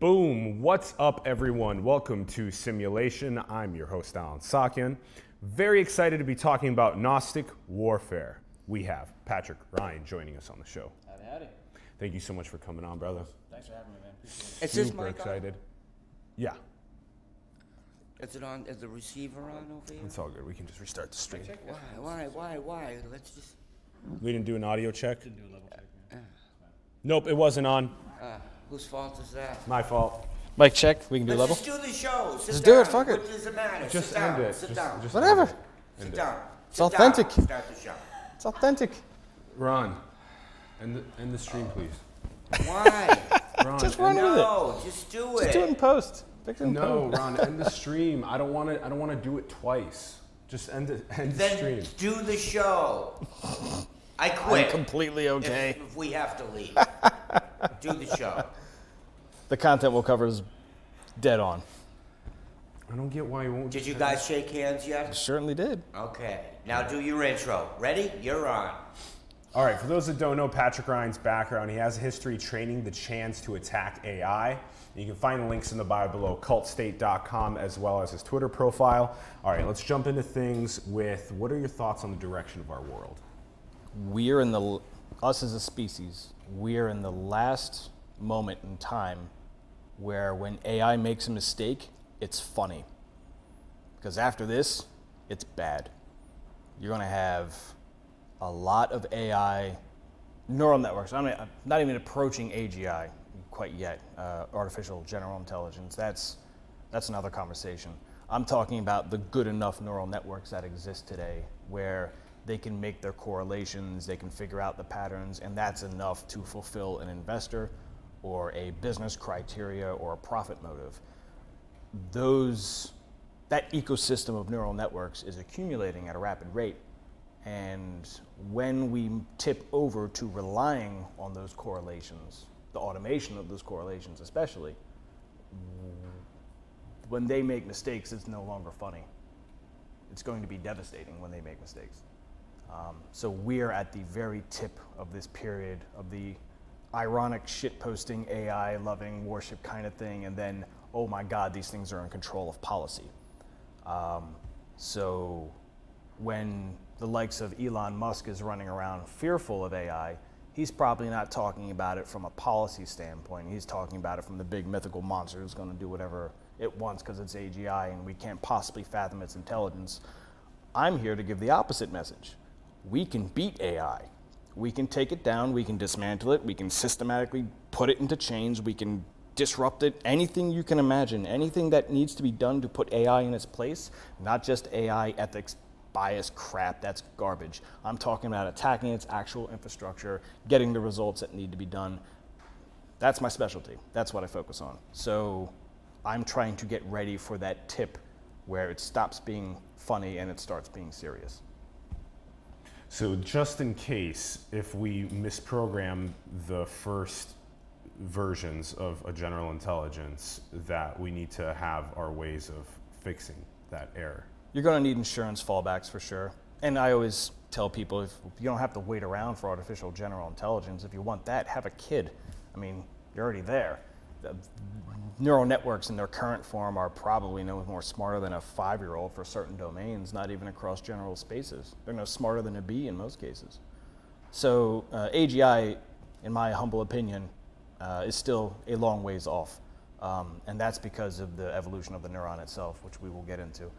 Boom! What's up, everyone? Welcome to Simulation. I'm your host, Allen Saakyan. Very excited to be talking about Gnostic warfare. We have Patrick Ryan joining us on the show. Howdy, howdy. Thank you so much for coming on, brother. Thanks for having me, man. Appreciate Is this Super mic excited. Yeah. Is it on? Is the receiver on over here? it's all good. We can just restart the stream. Why? Why? Why? Why? Let's just. We didn't do an audio check. it. Do a level check, man. Nope, it wasn't on. Uh, whose fault is that? My fault. Mic check. We can do Let's level. just do the show. Sit Just down. do it, fuck it. What does it matter? Just Sit down. end it. Sit Just- down. just Whatever. end it. Sit End it. down. It's Sit authentic. Down. Start the show. It's authentic. Ron, end the, end the stream, please. Why? Ron, Just run the- with it. no, just do it. Just do it in post. Fix it in No, post. Ron, end the stream. I don't want to. I don't want to do it twice. Just end it. End the Then stream. do the show. I I'm quit. completely if, okay. if we have to leave. do the show. The content we'll cover is dead on. I don't get why you won't. Did you guys shake hands yet? Certainly did. Okay. Now do your intro. Ready? You're on. All right, for those that don't know Patrick Ryan's background, he has a history training the Chans to attack AI. You can find the links in the bio below, cultstate.com, as well as his Twitter profile. All right, let's jump into things with what are your thoughts on the direction of our world? We're in the us as a species. We're in the last moment in time where when AI makes a mistake, it's funny. Because after this, it's bad. You're going to have a lot of AI neural networks. I'm not- I'm not even approaching AGI quite yet, uh, artificial general intelligence. That's, that's another conversation. I'm talking about the good enough neural networks that exist today where they can make their correlations, they can figure out the patterns, and that's enough to fulfill an investor or a business criteria or a profit motive those that ecosystem of neural networks is accumulating at a rapid rate. And when we tip over to relying on those correlations the automation of those correlations especially when they make mistakes it's no longer funny. It's going to be devastating when they make mistakes. Um, so we're at the very tip of this period of the ironic shitposting, AI loving worship kind of thing, and then oh my God, these things are in control of policy. Um, so when the likes of Elon Musk is running around fearful of AI, he's probably not talking about it from a policy standpoint. He's talking about it from the big mythical monster who's going to do whatever it wants because it's AGI and we can't possibly fathom its intelligence. I'm here to give the opposite message. We can beat AI. We can take it down, we can dismantle it, we can systematically put it into chains, we can disrupt it, anything you can imagine, anything that needs to be done to put AI in its place, not just AI ethics bias crap, that's garbage. I'm talking about attacking its actual infrastructure, getting the results that need to be done. That's my specialty. That's what I focus on. So I'm trying to get ready for that tip where it stops being funny and it starts being serious. So, just in case, if we misprogram the first versions of a general intelligence, that we need to have our ways of fixing that error. You're going to need insurance fallbacks for sure. And I always tell people if you don't have to wait around for artificial general intelligence, if you want that, have a kid. I mean, you're already there. Neural networks in their current form are probably no more smarter than a five year old for certain domains, not even across general spaces. They're no smarter than a bee in most cases. So, uh, AGI, in my humble opinion, uh, is still a long ways off. Um, and that's because of the evolution of the neuron itself, which we will get into.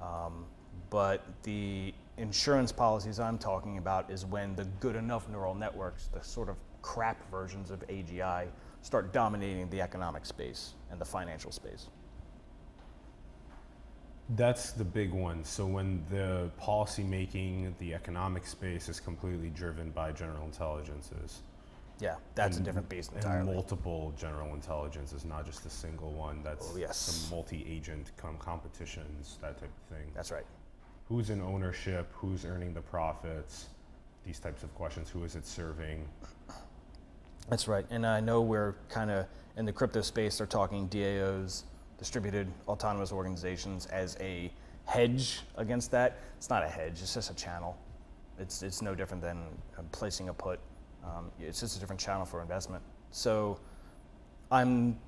Um, but the insurance policies I'm talking about is when the good enough neural networks, the sort of crap versions of AGI, start dominating the economic space and the financial space. That's the big one. So when the policy making, the economic space is completely driven by general intelligences. Yeah, that's a different beast entirely. and multiple general intelligences, not just a single one. That's Oh, yes. some multi-agent com- competitions, that type of thing. That's right. Who's in ownership? Who's earning the profits? These types of questions. Who is it serving? That's right. And I know we're kind of in the crypto space, they're talking DAOs, distributed autonomous organizations, as a hedge against that. It's not a hedge, it's just a channel. It's, it's no different than uh, placing a put. Um, it's just a different channel for investment. So I'm,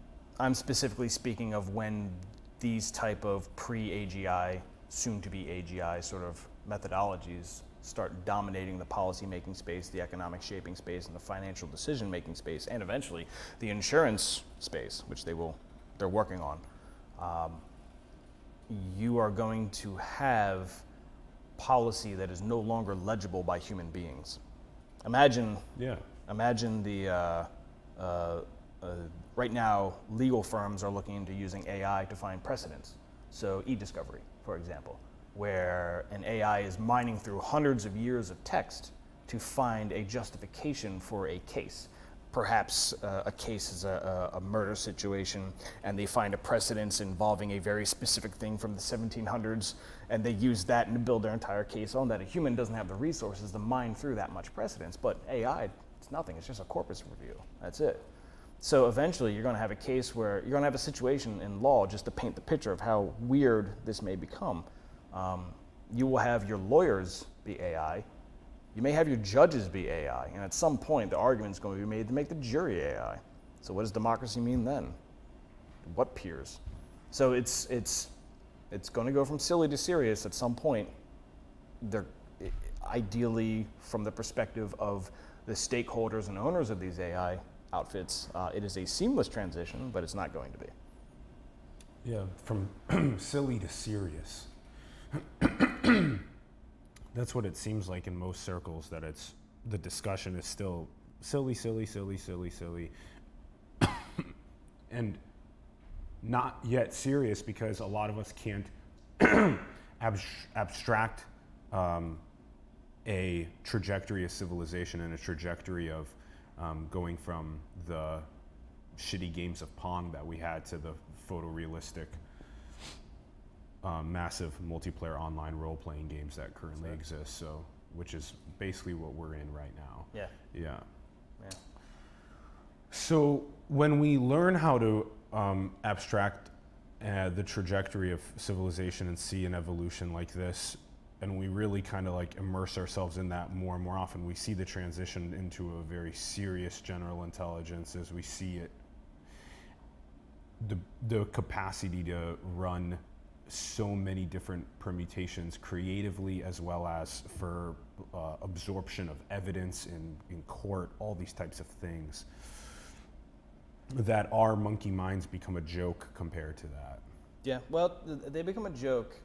I'm specifically speaking of when these type of pre-AGI, soon to be AGI sort of methodologies start dominating the policy making space, the economic shaping space, and the financial decision making space, and eventually the insurance space, which they will, they're working on. Um, you are going to have policy that is no longer legible by human beings. Imagine, Yeah. imagine the, uh, uh, uh, right now, legal firms are looking into using AI to find precedents. So, e discovery, for example, where an AI is mining through hundreds of years of text to find a justification for a case. Perhaps uh, a case is a, a, murder situation, and they find a precedence involving a very specific thing from the 1700s, and they use that and build their entire case on that. A human doesn't have the resources to mine through that much precedence, but AI, it's nothing. It's just a corpus review. That's it. So eventually, you're going to have a case where you're going to have a situation in law, just to paint the picture of how weird this may become. Um, you will have your lawyers be AI. You may have your judges be AI. And at some point, the argument is going to be made to make the jury AI. So, what does democracy mean then? What peers? So, it's, it's, it's going to go from silly to serious at some point. They're ideally, from the perspective of the stakeholders and owners of these AI outfits, uh, it is a seamless transition, but it's not going to be. Yeah, from silly to serious. That's what it seems like in most circles. That it's the discussion is still silly, silly, silly, silly, silly, and not yet serious because a lot of us can't abs- abstract um, a trajectory of civilization and a trajectory of um, going from the shitty games of Pong that we had to the photorealistic, um, massive multiplayer online role playing games that currently exist. So, which is basically what we're in right now. Yeah. Yeah. Yeah. So when we learn how to um, abstract uh, the trajectory of civilization and see an evolution like this, and we really kind of like immerse ourselves in that more and more often, we see the transition into a very serious general intelligence as we see it. The, the capacity to run so many different permutations creatively as well as for uh, absorption of evidence in, in court, all these types of things that our monkey minds become a joke compared to that. Yeah, well, they become a joke.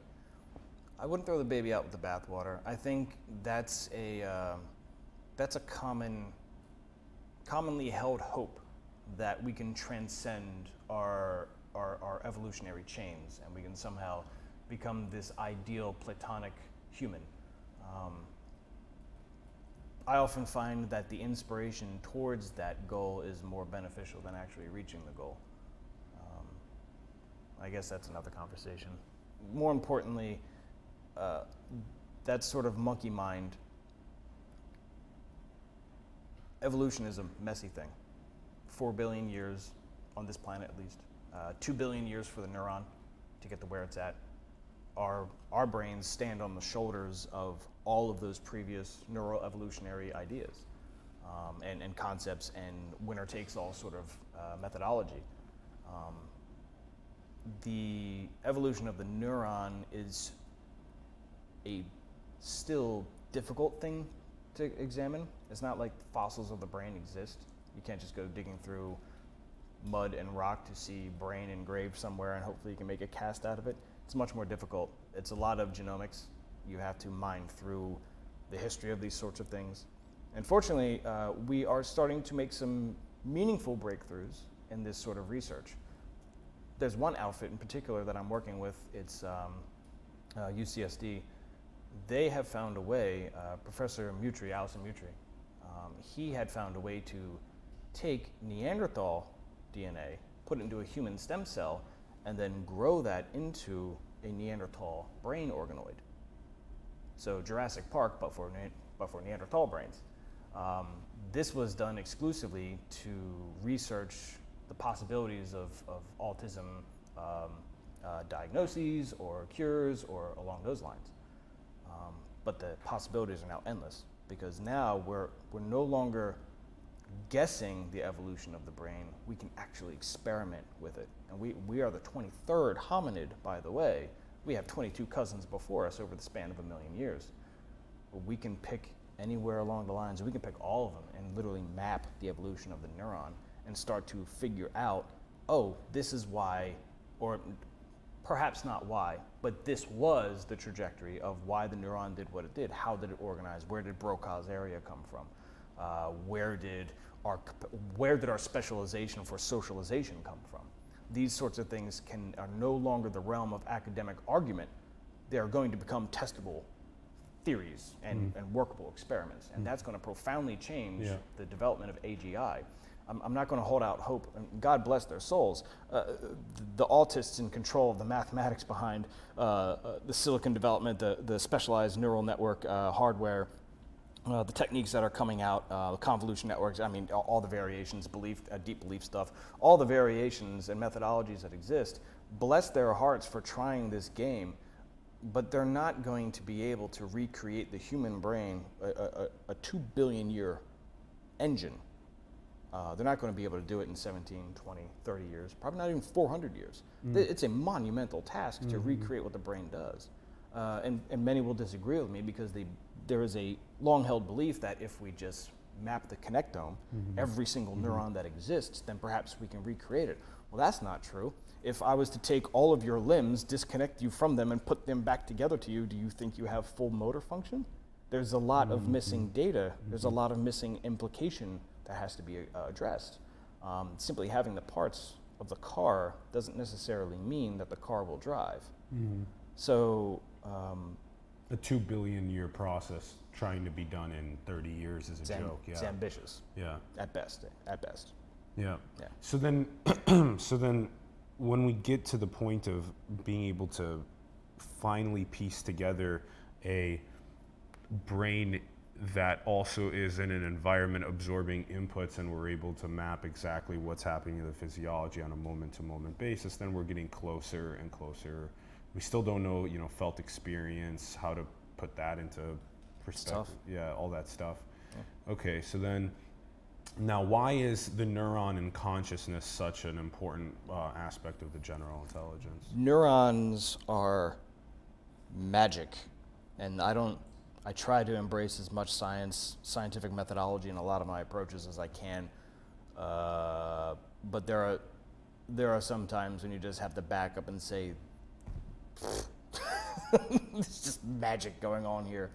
I wouldn't throw the baby out with the bathwater. I think that's a um that's a common, commonly held hope that we can transcend our, our our evolutionary chains and we can somehow become this ideal platonic human. Um, I often find that the inspiration towards that goal is more beneficial than actually reaching the goal. Um, I guess that's another conversation. More importantly, uh, that sort of monkey mind, evolution is a messy thing. Four billion years on this planet, at least. Uh, two billion years for the neuron to get to where it's at. Our, our brains stand on the shoulders of all of those previous neuroevolutionary ideas um, and, and concepts and winner takes all sort of uh, methodology. Um, the evolution of the neuron is a still difficult thing to examine. It's not like fossils of the brain exist. You can't just go digging through mud and rock to see brain engraved somewhere and hopefully you can make a cast out of it. It's much more difficult. It's a lot of genomics. You have to mine through the history of these sorts of things. And fortunately, uh, we are starting to make some meaningful breakthroughs in this sort of research. There's one outfit in particular that I'm working with. It's um, uh, UCSD. They have found a way. Uh, Professor Muotri, Alysson Muotri, um, he had found a way to take Neanderthal DNA, put it into a human stem cell, and then grow that into a Neanderthal brain organoid. So Jurassic Park, but for, Ne- but for Neanderthal brains. Um, this was done exclusively to research the possibilities of, of autism um, uh, diagnoses or cures or along those lines. Um, but the possibilities are now endless because now we're, we're no longer guessing the evolution of the brain, we can actually experiment with it. And we, we are the 23rd hominid, by the way. We have 22 cousins before us over the span of a million years. But we can pick anywhere along the lines, we can pick all of them and literally map the evolution of the neuron and start to figure out, oh, this is why, or perhaps not why, but this was the trajectory of why the neuron did what it did. How did it organize? Where did Broca's area come from? Uh, where did our where did our specialization for socialization come from? These sorts of things can are no longer the realm of academic argument. They are going to become testable theories and, mm. and workable experiments, and mm. that's going to profoundly change yeah. the development of AGI. I'm, I'm not going to hold out hope, and God bless their souls. Uh, the autists in control of the mathematics behind uh, uh, the silicon development, the, the specialized neural network uh, hardware, uh, the techniques that are coming out, uh, convolution networks, I mean, all, all the variations, belief, uh, deep belief stuff, all the variations and methodologies that exist, bless their hearts for trying this game, but they're not going to be able to recreate the human brain, a, a, a two billion year engine. Uh, they're not going to be able to do it in 17, 20, 30 years, probably not even 400 years. Mm. It's a monumental task mm-hmm. to recreate what the brain does. Uh, and, and many will disagree with me because they there is a long held belief that if we just map the connectome, mm-hmm. every single mm-hmm. neuron that exists, then perhaps we can recreate it. Well, that's not true. If I was to take all of your limbs, disconnect you from them, and put them back together to you, do you think you have full motor function? There's a lot mm-hmm. of missing data, there's a mm-hmm. lot of missing implication that has to be uh, addressed. Um, simply having the parts of the car doesn't necessarily mean that the car will drive. Mm-hmm. So, um, a two billion year process trying to be done in 30 years is a it's joke. yeah. It's ambitious. Yeah. At best. At best. Yeah. Yeah. So then, so then, when we get to the point of being able to finally piece together a brain that also is in an environment absorbing inputs and we're able to map exactly what's happening in the physiology on a moment to moment basis, then we're getting closer and closer we still don't know, you know, felt experience, how to put that into perspective. Yeah, all that stuff. Yeah. Okay, so then now why is the neuron and consciousness such an important uh, aspect of the general intelligence? Neurons are magic, and I don't. I try to embrace as much science, scientific methodology in a lot of my approaches as I can. Uh, but there are there are some times when you just have to back up and say it's just magic going on here.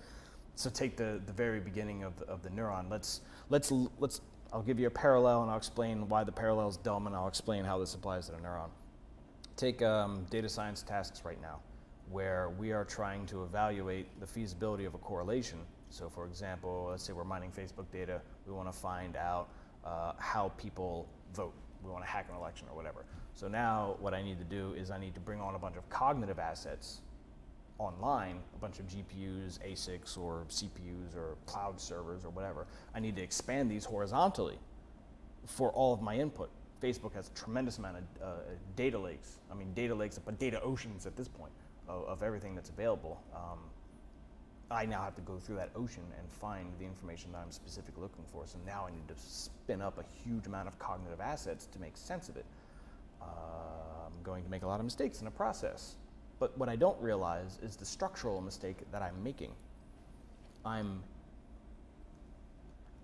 So take the, the very beginning of the, of the neuron. Let's, let's, let's, I'll give you a parallel and I'll explain why the parallel is dumb and I'll explain how this applies to the neuron. Take um, data science tasks right now where we are trying to evaluate the feasibility of a correlation. So for example, let's say we're mining Facebook data, we want to find out uh, how people vote. We want to hack an election or whatever. So now what I need to do is I need to bring on a bunch of cognitive assets online, a bunch of GPUs, ASICs, or CPUs, or cloud servers, or whatever. I need to expand these horizontally for all of my input. Facebook has a tremendous amount of uh, data lakes. I mean, data lakes, but data oceans at this point of, of everything that's available. Um, I now have to go through that ocean and find the information that I'm specifically looking for. So now I need to spin up a huge amount of cognitive assets to make sense of it. Um, I'm going to make a lot of mistakes in the process. But what I don't realize is the structural mistake that I'm making. I'm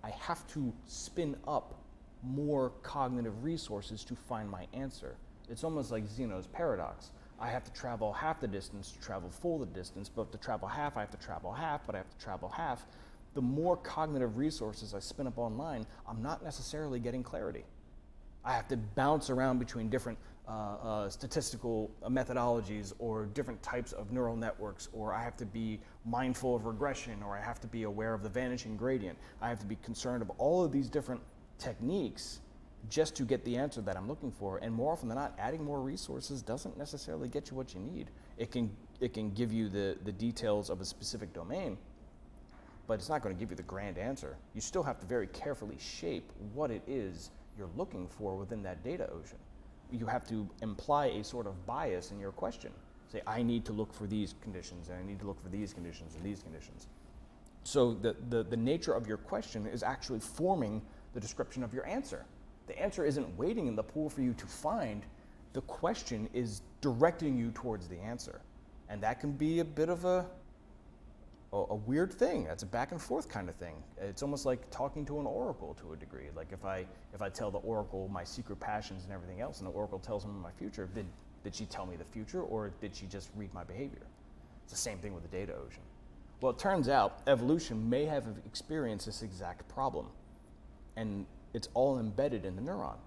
I have to spin up more cognitive resources to find my answer. It's almost like Zeno's paradox. I have to travel half the distance to travel full the distance, but to travel half, I have to travel half, but I have to travel half. The more cognitive resources I spin up online, I'm not necessarily getting clarity. I have to bounce around between different uh, uh, statistical methodologies or different types of neural networks, or I have to be mindful of regression, or I have to be aware of the vanishing gradient. I have to be concerned of all of these different techniques just to get the answer that I'm looking for. And more often than not, adding more resources doesn't necessarily get you what you need. It can, it can give you the, the details of a specific domain, but it's not going to give you the grand answer. You still have to very carefully shape what it is you're looking for within that data ocean. You have to imply a sort of bias in your question. Say, I need to look for these conditions, and I need to look for these conditions and these conditions. So the, the, the nature of your question is actually forming the description of your answer. The answer isn't waiting in the pool for you to find, the question is directing you towards the answer. And that can be a bit of a, a, weird thing. That's a back and forth kind of thing. It's almost like talking to an oracle to a degree. Like if I, if I tell the oracle my secret passions and everything else, and the oracle tells me my future, did, did she tell me the future or did she just read my behavior? It's the same thing with the data ocean. Well, it turns out evolution may have experienced this exact problem. And it's all embedded in the neuron.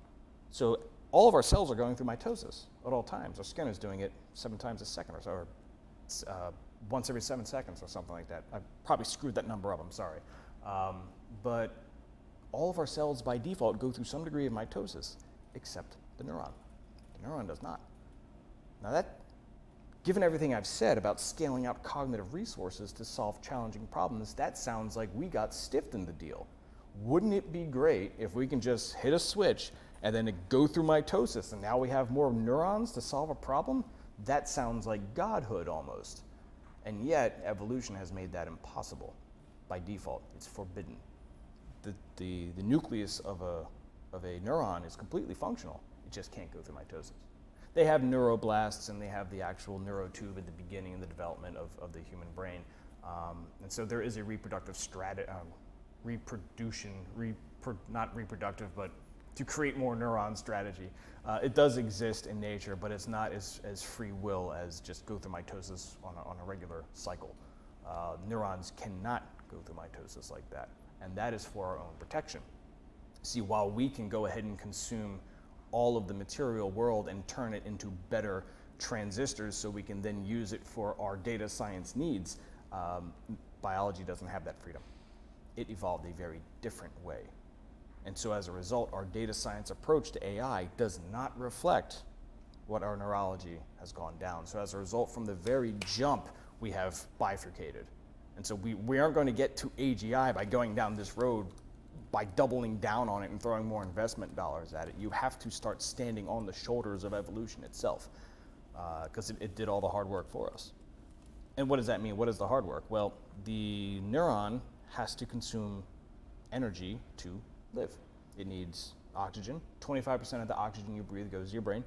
So all of our cells are going through mitosis at all times. Our skin is doing it seven times a second or so, or uh, once every seven seconds or something like that. I probably screwed that number up, I'm sorry. Um, but all of our cells by default go through some degree of mitosis, except the neuron. The neuron does not. Now that, given everything I've said about scaling out cognitive resources to solve challenging problems, that sounds like we got stiffed in the deal. Wouldn't it be great if we can just hit a switch and then go through mitosis and now we have more neurons to solve a problem? That sounds like godhood almost. And yet, evolution has made that impossible by default. It's forbidden. The, the, the nucleus of a, of a neuron is completely functional, it just can't go through mitosis. They have neuroblasts and they have the actual neurotube at the beginning of the development of, of the human brain. Um, and so there is a reproductive strategy, um, reproduction, repro- not reproductive, but to create more neuron strategy. Uh, it does exist in nature, but it's not as, as free will as just go through mitosis on a, on a regular cycle. Uh, neurons cannot go through mitosis like that, and that is for our own protection. See, while we can go ahead and consume all of the material world and turn it into better transistors so we can then use it for our data science needs, um, biology doesn't have that freedom. It evolved a very different way. And so as a result, our data science approach to AI does not reflect what our neurology has gone down. So as a result, from the very jump, we have bifurcated. And so we, we aren't going to get to AGI by going down this road by doubling down on it and throwing more investment dollars at it. You have to start standing on the shoulders of evolution itself because uh, it, it did all the hard work for us. And what does that mean? What is the hard work? Well, the neuron has to consume energy to live. It needs oxygen. 25% of the oxygen you breathe goes to your brain.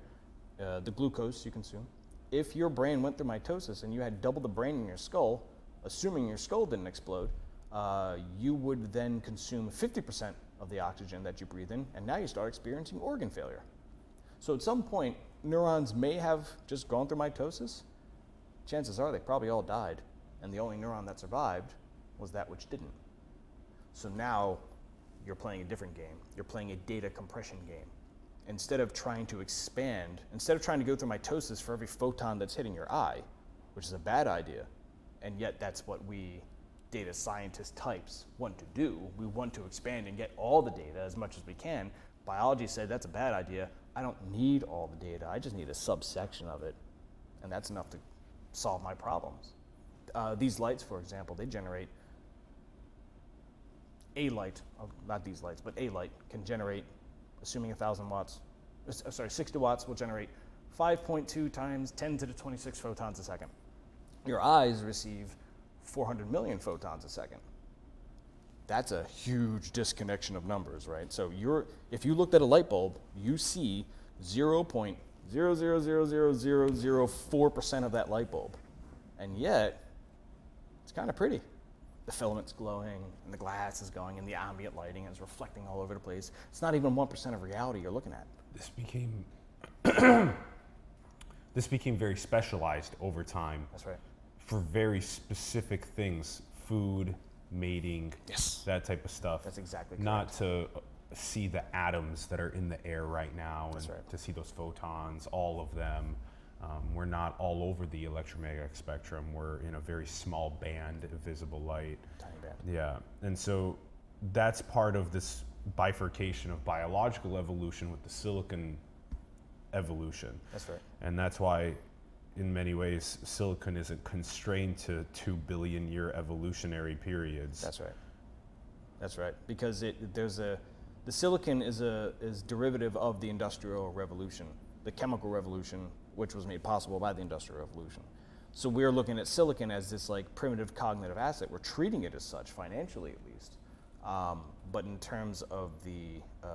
Uh, the glucose you consume. If your brain went through mitosis and you had double the brain in your skull, assuming your skull didn't explode, uh, you would then consume 50% of the oxygen that you breathe in, and now you start experiencing organ failure. So at some point, neurons may have just gone through mitosis. Chances are they probably all died, and the only neuron that survived was that which didn't. So now you're playing a different game. You're playing a data compression game. Instead of trying to expand, instead of trying to go through mitosis for every photon that's hitting your eye, which is a bad idea, and yet that's what we data scientist types want to do. We want to expand and get all the data as much as we can. Biology said that's a bad idea. I don't need all the data. I just need a subsection of it, and that's enough to solve my problems. Uh, these lights, for example, they generate a light, not these lights, but a light can generate, assuming 1,000 watts, uh, sorry, 60 watts will generate 5.2 times 10 to the 26 photons a second. Your eyes receive 400 million photons a second. That's a huge disconnection of numbers, right? So you're, if you looked at a light bulb, you see 0.0000004% of that light bulb. And yet, it's kind of pretty the filament's glowing and the glass is going and the ambient lighting is reflecting all over the place. It's not even 1% of reality you're looking at. This became this became very specialized over time. That's right. For very specific things, food, mating, yes. that type of stuff. That's exactly correct. Not to uh, see the atoms that are in the air right now and right. to see those photons, all of them. Um, we're not all over the electromagnetic spectrum. We're in a very small band of visible light. Tiny band. Yeah. And so that's part of this bifurcation of biological evolution with the silicon evolution. That's right. And that's why, in many ways, silicon isn't constrained to two billion year evolutionary periods. That's right. That's right. Because it, there's a, the silicon is a is derivative of the industrial revolution, the chemical revolution, which was made possible by the industrial revolution. So we're looking at silicon as this like primitive cognitive asset. We're treating it as such financially, at least. Um, but in terms of the uh,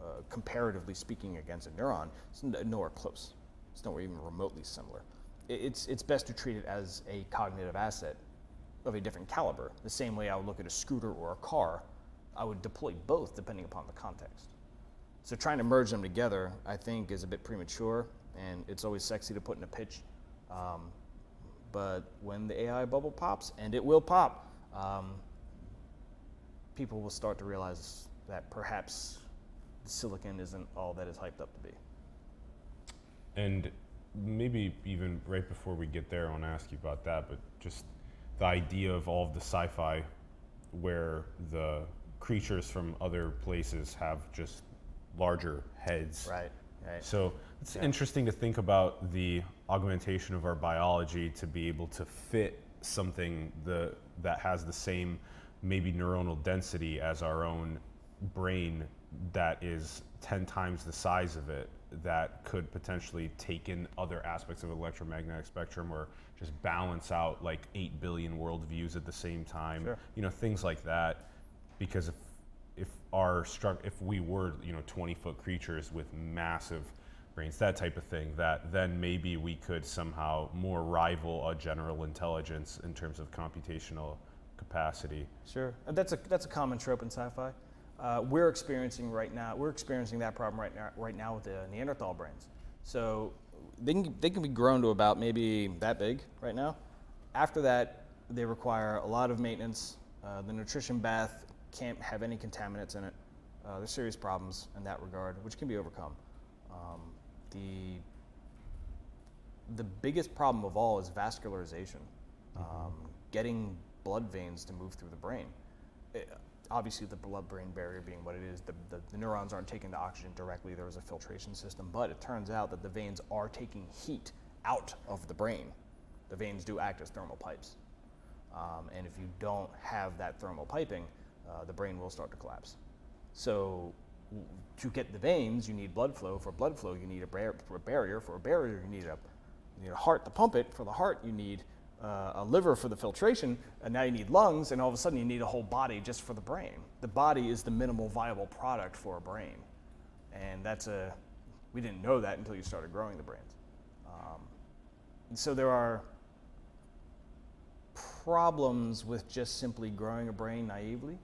uh, comparatively speaking against a neuron, it's nowhere close. It's nowhere even remotely similar. It's, it's best to treat it as a cognitive asset of a different caliber. The same way I would look at a scooter or a car, I would deploy both depending upon the context. So trying to merge them together, I think, is a bit premature, and it's always sexy to put in a pitch. Um, but when the AI bubble pops, and it will pop, um, people will start to realize that perhaps silicon isn't all that is hyped up to be. And maybe even right before we get there, I want to ask you about that, but just the idea of all of the sci fi where the creatures from other places have just larger heads. Right. Right. So it's interesting to think about the augmentation of our biology to be able to fit something the, that has the same maybe neuronal density as our own brain that is 10 times the size of it that could potentially take in other aspects of electromagnetic spectrum or just balance out like 8 billion worldviews at the same time Sure. you know things like that because if if our struct if we were you know 20 foot creatures with massive brains that type of thing that then maybe we could somehow more rival a general intelligence in terms of computational capacity Sure, that's a that's a common trope in sci-fi. Uh, we're experiencing right now. We're experiencing that problem right now. Right now with the Neanderthal brains. So they can they can be grown to about maybe that big right now. After that, they require a lot of maintenance. Uh, the nutrition bath can't have any contaminants in it. Uh, there's serious problems in that regard, which can be overcome. Um, the the biggest problem of all is vascularization, um, getting blood veins to move through the brain. It- obviously, the blood-brain barrier being what it is, the, the, the neurons aren't taking the oxygen directly. There was a filtration system, but it turns out that the veins are taking heat out of the brain. The veins do act as thermal pipes, um, and if you don't have that thermal piping, uh, the brain will start to collapse. So to get the veins, you need blood flow. For blood flow, you need a, bar- a barrier. For a barrier, you need a, you need a heart to pump it. For the heart, you need uh, a liver for the filtration. And now you need lungs, and all of a sudden you need a whole body just for the brain. The body is the minimal viable product for a brain. And that's a, we didn't know that until you started growing the brains. Um, and so there are problems with just simply growing a brain naively.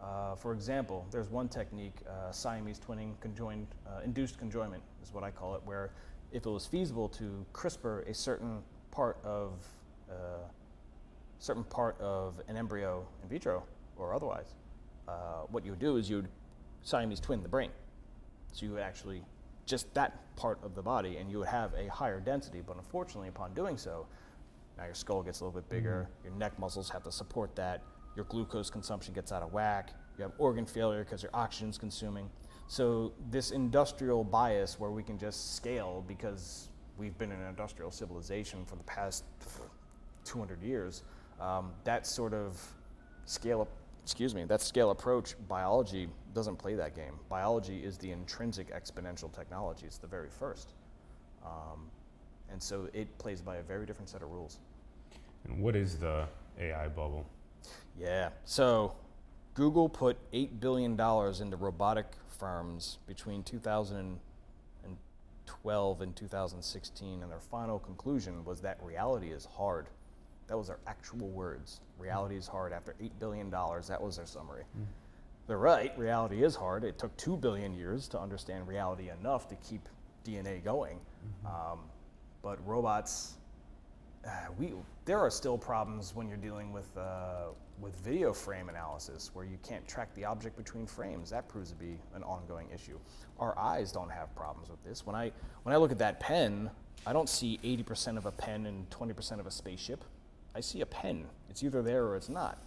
Uh, for example, there's one technique, uh, Siamese twinning, conjoined, uh, induced conjoinment is what I call it, where if it was feasible to CRISPR a certain part of uh, certain part of an embryo in vitro or otherwise, uh, what you would do is you'd Siamese twin the brain. So you would actually just that part of the body, and you would have a higher density. But unfortunately, upon doing so, now your skull gets a little bit bigger. Your neck muscles have to support that. Your glucose consumption gets out of whack. You have organ failure because your oxygen's consuming. So this industrial bias, where we can just scale because we've been in an industrial civilization for the past 200 years, um, that sort of scale excuse me, that scale approach, biology doesn't play that game. Biology is the intrinsic exponential technology. It's the very first. Um, and so it plays by a very different set of rules. and what is the ai bubble Yeah. So Google put $8 billion into robotic firms between 2012 and 2016, and their final conclusion was that reality is hard. That was their actual words. Reality is hard after $8 billion. That was their summary. They're right, reality is hard. It took 2 billion years to understand reality enough to keep DNA going. Um, but robots, uh, we there are still problems when you're dealing with uh, with video frame analysis where you can't track the object between frames. That proves to be an ongoing issue. Our eyes don't have problems with this. When I when I look at that pen, I don't see 80% of a pen and 20% of a spaceship. I see a pen. It's either there or it's not.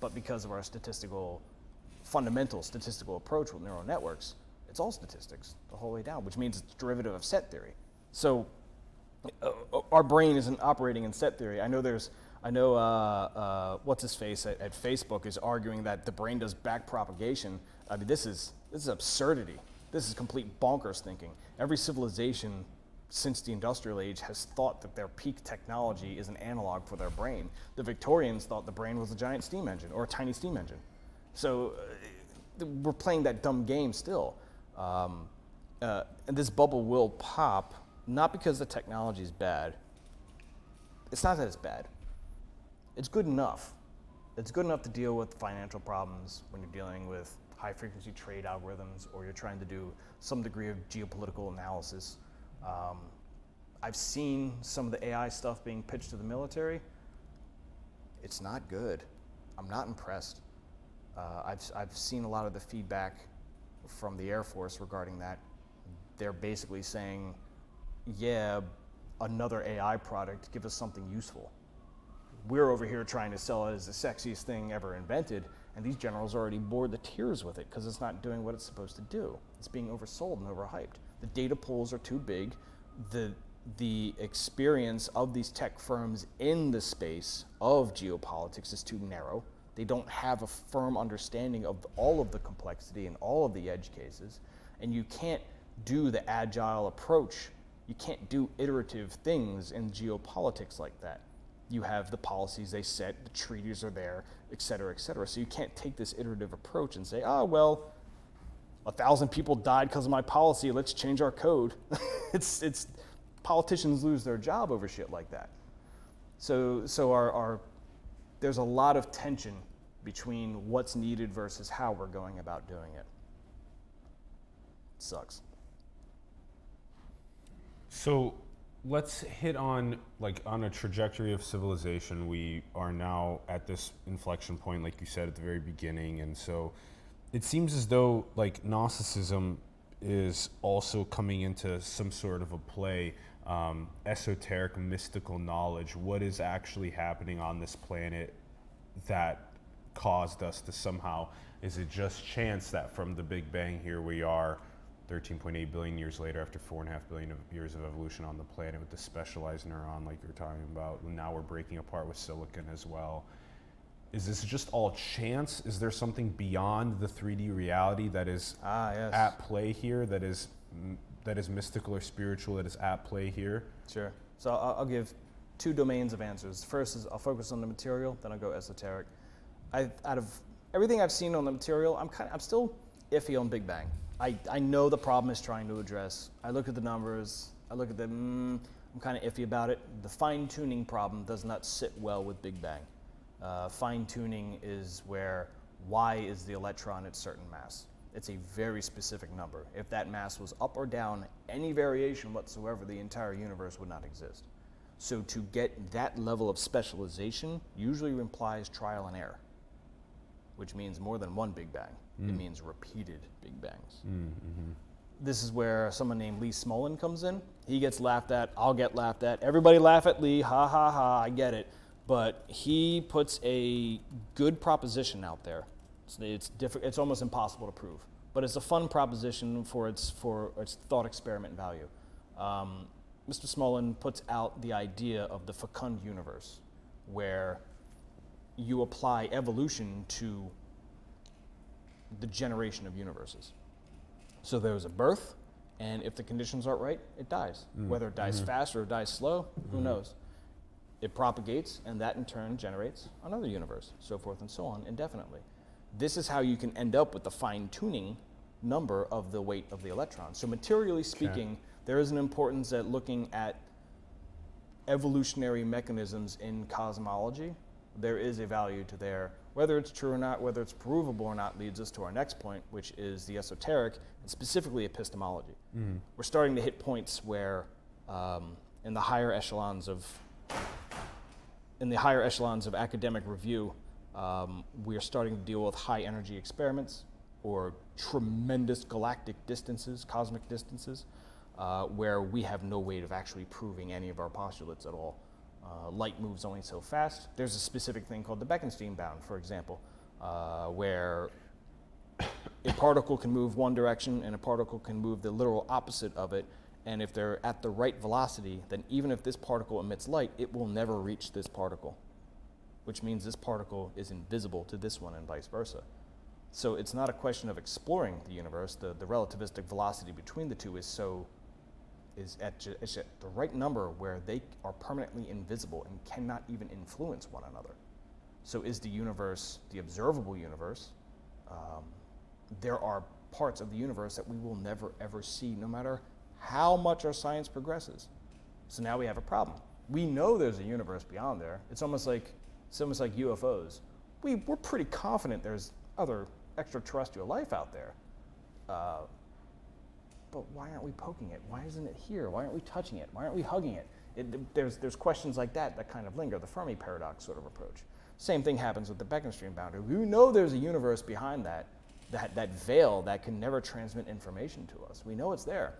But because of our statistical fundamental statistical approach with neural networks, it's all statistics the whole way down, which means it's derivative of set theory. So our brain isn't operating in set theory. I know there's, I know uh, uh, what's his face at, at Facebook is arguing that the brain does back propagation. I mean, this is this is absurdity. This is complete bonkers thinking. Every civilization since the industrial age has thought that their peak technology is an analog for their brain. The Victorians thought the brain was a giant steam engine or a tiny steam engine. So uh, we're playing that dumb game still. Um, uh, and this bubble will pop, not because the technology is bad. It's not that it's bad. It's good enough. It's good enough to deal with financial problems when you're dealing with high frequency trade algorithms or you're trying to do some degree of geopolitical analysis. Um, I've seen some of the AI stuff being pitched to the military. It's not good. I'm not impressed. Uh, I've, I've seen a lot of the feedback from the Air Force regarding that. They're basically saying, yeah, another AI product, give us something useful. We're over here trying to sell it as the sexiest thing ever invented, and these generals are already bored to tears with it because it's not doing what it's supposed to do. It's being oversold and overhyped. The data pools are too big. The the experience of these tech firms in the space of geopolitics is too narrow. They don't have a firm understanding of all of the complexity and all of the edge cases. And you can't do the agile approach. You can't do iterative things in geopolitics like that. You have the policies they set, the treaties are there, et cetera, et cetera. So you can't take this iterative approach and say, oh, well, a thousand people died because of my policy, let's change our code. it's, it's, politicians lose their job over shit like that. So, so our, our, there's a lot of tension between what's needed versus how we're going about doing it. it sucks. So let's hit on like on a trajectory of civilization. We are now at this inflection point, like you said at the very beginning, and so it seems as though like Gnosticism is also coming into some sort of a play um, esoteric, mystical knowledge. What is actually happening on this planet that caused us to somehow? Is it just chance that from the Big Bang here we are, 13.8 billion years later, after four and a half billion of years of evolution on the planet with the specialized neuron, like you're talking about? Now we're breaking apart with silicon as well. Is this just all chance? Is there something beyond the 3D reality that is ah, yes. at play here that is that is mystical or spiritual that is at play here? Sure. So I'll, I'll give two domains of answers. First is I'll focus on the material, then I'll go esoteric. I, out of everything I've seen on the material, I'm kind of, I'm still iffy on Big Bang. I, I know the problem is trying to address. I look at the numbers. I look at them. Mm, I'm kind of iffy about it. The fine tuning problem does not sit well with Big Bang. Uh, fine tuning is where why is the electron at certain mass? It's a very specific number. If that mass was up or down, any variation whatsoever, the entire universe would not exist. So to get that level of specialization usually implies trial and error, which means more than one Big Bang. Mm. It means repeated Big Bangs. Mm -hmm. This is where someone named Lee Smolin comes in. He gets laughed at, I'll get laughed at. Everybody laugh at Lee, ha ha ha, I get it. But he puts a good proposition out there it's, it's, diff- it's almost impossible to prove, but it's a fun proposition for its, for its thought experiment value. Um, Mr. Smolin puts out the idea of the fecund universe, where you apply evolution to the generation of universes. So there's a birth, and if the conditions aren't right, it dies. Mm. Whether it dies mm-hmm. fast or it dies slow, mm-hmm. who knows? It propagates, and that in turn generates another universe, so forth and so on indefinitely this is how you can end up with the fine tuning number of the weight of the electron. So materially speaking, okay. there is an importance at looking at evolutionary mechanisms in cosmology. There is a value to there. Whether it's true or not, whether it's provable or not, leads us to our next point, which is the esoteric and specifically epistemology. Mm. We're starting to hit points where, um, in the higher echelons of in the higher echelons of academic review, um, we are starting to deal with high energy experiments or tremendous galactic distances, cosmic distances, uh, where we have no way of actually proving any of our postulates at all. Uh, light moves only so fast. There's a specific thing called the Bekenstein bound, for example, uh, where a particle can move one direction and a particle can move the literal opposite of it. And if they're at the right velocity, then even if this particle emits light, it will never reach this particle which means this particle is invisible to this one and vice versa. So it's not a question of exploring the universe. The, the relativistic velocity between the two is so is at, it's at the right number where they are permanently invisible and cannot even influence one another. So is the universe the observable universe, Um, there are parts of the universe that we will never ever see, no matter how much our science progresses. So now we have a problem. We know there's a universe beyond there. It's almost like it's almost like UFOs. We, we're pretty confident there's other extraterrestrial life out there. Uh, but why aren't we poking it? Why isn't it here? Why aren't we touching it? Why aren't we hugging it? it there's, there's questions like that that kind of linger, the Fermi paradox sort of approach. Same thing happens with the Bekenstein boundary. We know there's a universe behind that, that, that veil that can never transmit information to us. We know it's there,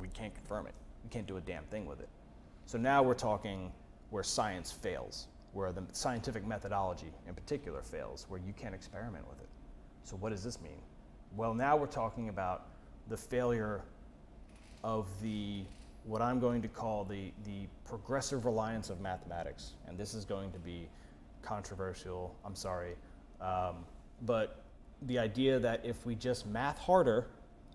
we can't confirm it. We can't do a damn thing with it. So now we're talking where science fails, where the scientific methodology in particular fails, where you can't experiment with it. So what does this mean? Well, now we're talking about the failure of the what I'm going to call the, the progressive reliance of mathematics. And this is going to be controversial, I'm sorry. Um, but the idea that if we just math harder,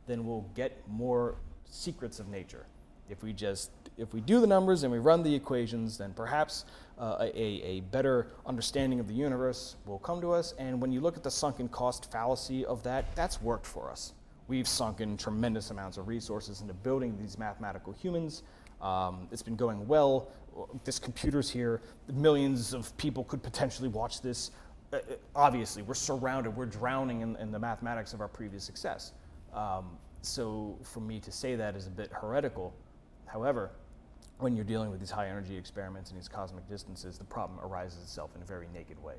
then we'll get more secrets of nature. If we just if we do the numbers and we run the equations, then perhaps uh, a, a better understanding of the universe will come to us. And when you look at the sunken cost fallacy of that, that's worked for us. We've sunk in tremendous amounts of resources into building these mathematical humans. Um, it's been going well. This computer's here. Millions of people could potentially watch this. Uh, uh, obviously, we're surrounded, we're drowning in, in, the mathematics of our previous success. Um, so for me to say that is a bit heretical. However, when you're dealing with these high energy experiments and these cosmic distances, the problem arises itself in a very naked way.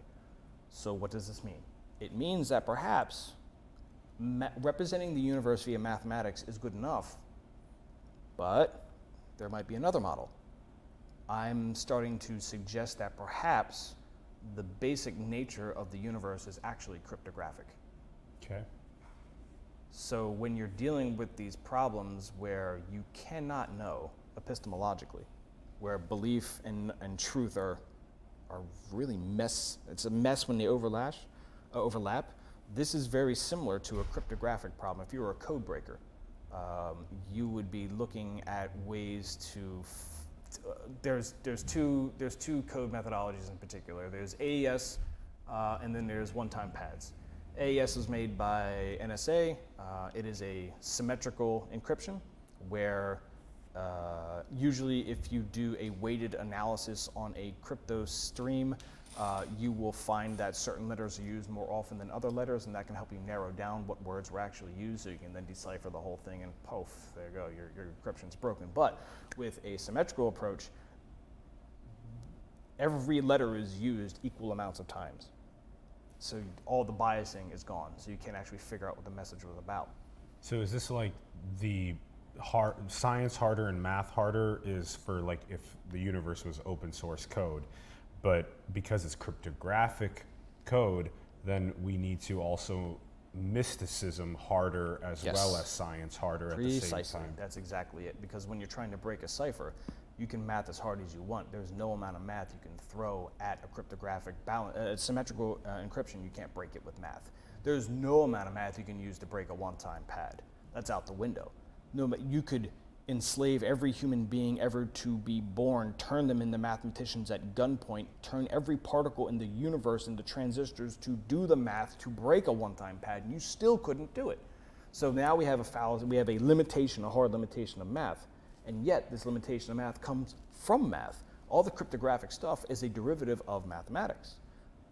So what does this mean? It means that perhaps representing the universe via mathematics is good enough, but there might be another model. I'm starting to suggest that perhaps the basic nature of the universe is actually cryptographic. Okay. So when you're dealing with these problems where you cannot know epistemologically, where belief and, and truth are, are really mess, it's a mess when they overlap, uh, overlap, this is very similar to a cryptographic problem. If you were a code breaker, um, you would be looking at ways to uh, there's there's two there's two code methodologies in particular. There's AES, uh, and then there's one-time pads. AES was made by NSA. Uh, it is a symmetrical encryption where uh, usually if you do a weighted analysis on a crypto stream, uh, you will find that certain letters are used more often than other letters, and that can help you narrow down what words were actually used, so you can then decipher the whole thing, and poof, there you go, your, your encryption's broken. But with a symmetrical approach, every letter is used equal amounts of times. So all the biasing is gone, so you can't actually figure out what the message was about. So is this like the hard, science harder and math harder is for like if the universe was open source code? But because it's cryptographic code, then we need to also mysticism harder as yes. well as science harder Precisely. at the same time. That's exactly it. Because when you're trying to break a cipher, you can math as hard as you want. There's no amount of math you can throw at a cryptographic balance, uh, symmetrical uh, encryption. You can't break it with math. There's no amount of math you can use to break a one-time pad. That's out the window. No, but you could enslave every human being ever to be born, turn them into mathematicians at gunpoint, turn every particle in the universe into transistors to do the math to break a one-time pad, and you still couldn't do it. So now we have a fallacy, we have a limitation, a hard limitation of math, and yet this limitation of math comes from math. All the cryptographic stuff is a derivative of mathematics.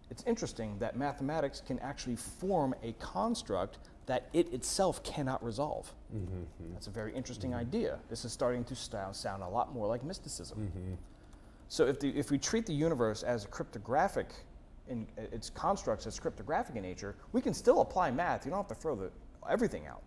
It's interesting that mathematics can actually form a construct that it itself cannot resolve. Mm-hmm. That's a very interesting mm-hmm. idea. This is starting to st- sound a lot more like mysticism. Mm-hmm. So if, the, if we treat the universe as cryptographic, in its constructs as cryptographic in nature, we can still apply math. You don't have to throw the, everything out.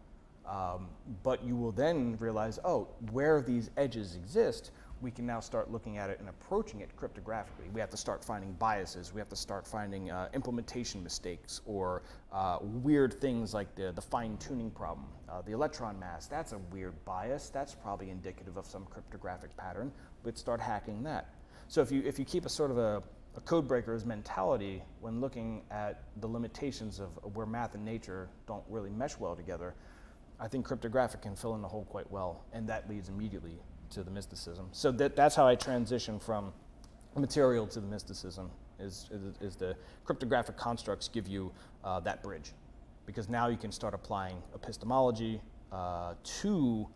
Um, but you will then realize, oh, where these edges exist, we can now start looking at it and approaching it cryptographically. We have to start finding biases. We have to start finding uh, implementation mistakes or uh, weird things like the, the fine tuning problem. Uh, the electron mass, that's a weird bias. That's probably indicative of some cryptographic pattern. We'd start hacking that. So if you, if you keep a sort of a, a code breaker's mentality when looking at the limitations of where math and nature don't really mesh well together, I think cryptographic can fill in the hole quite well, and that leads immediately to the mysticism. So that, that's how I transition from material to the mysticism is, is, is the cryptographic constructs give you uh, that bridge. Because now you can start applying epistemology uh, to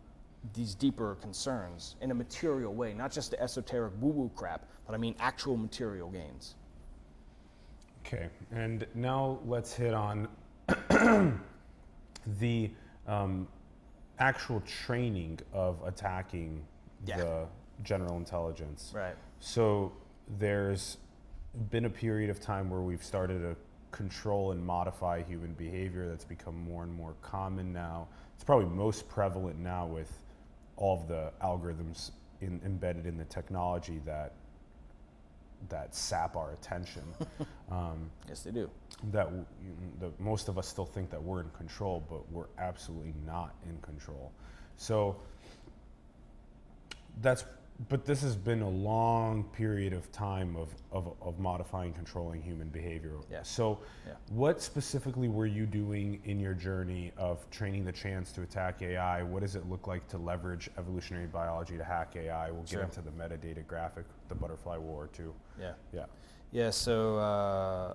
these deeper concerns in a material way, not just the esoteric woo woo crap, but I mean actual material gains. Okay, and now let's hit on the um, actual training of attacking Yeah. the general intelligence. Right. So there's been a period of time where we've started to control and modify human behavior that's become more and more common now. It's probably most prevalent now with all of the algorithms in, embedded in the technology that that sap our attention. um, Yes, they do. that w- the, most of us still think that we're in control, but we're absolutely not in control. So that's, but this has been a long period of time of, of, of modifying, controlling human behavior. Yeah. So, Yeah. what specifically were you doing in your journey of training the Chans to attack AI? What does it look like to leverage evolutionary biology to hack AI? We'll get into the metadata graphic, the butterfly war, too. Yeah. Yeah. Yeah, so uh,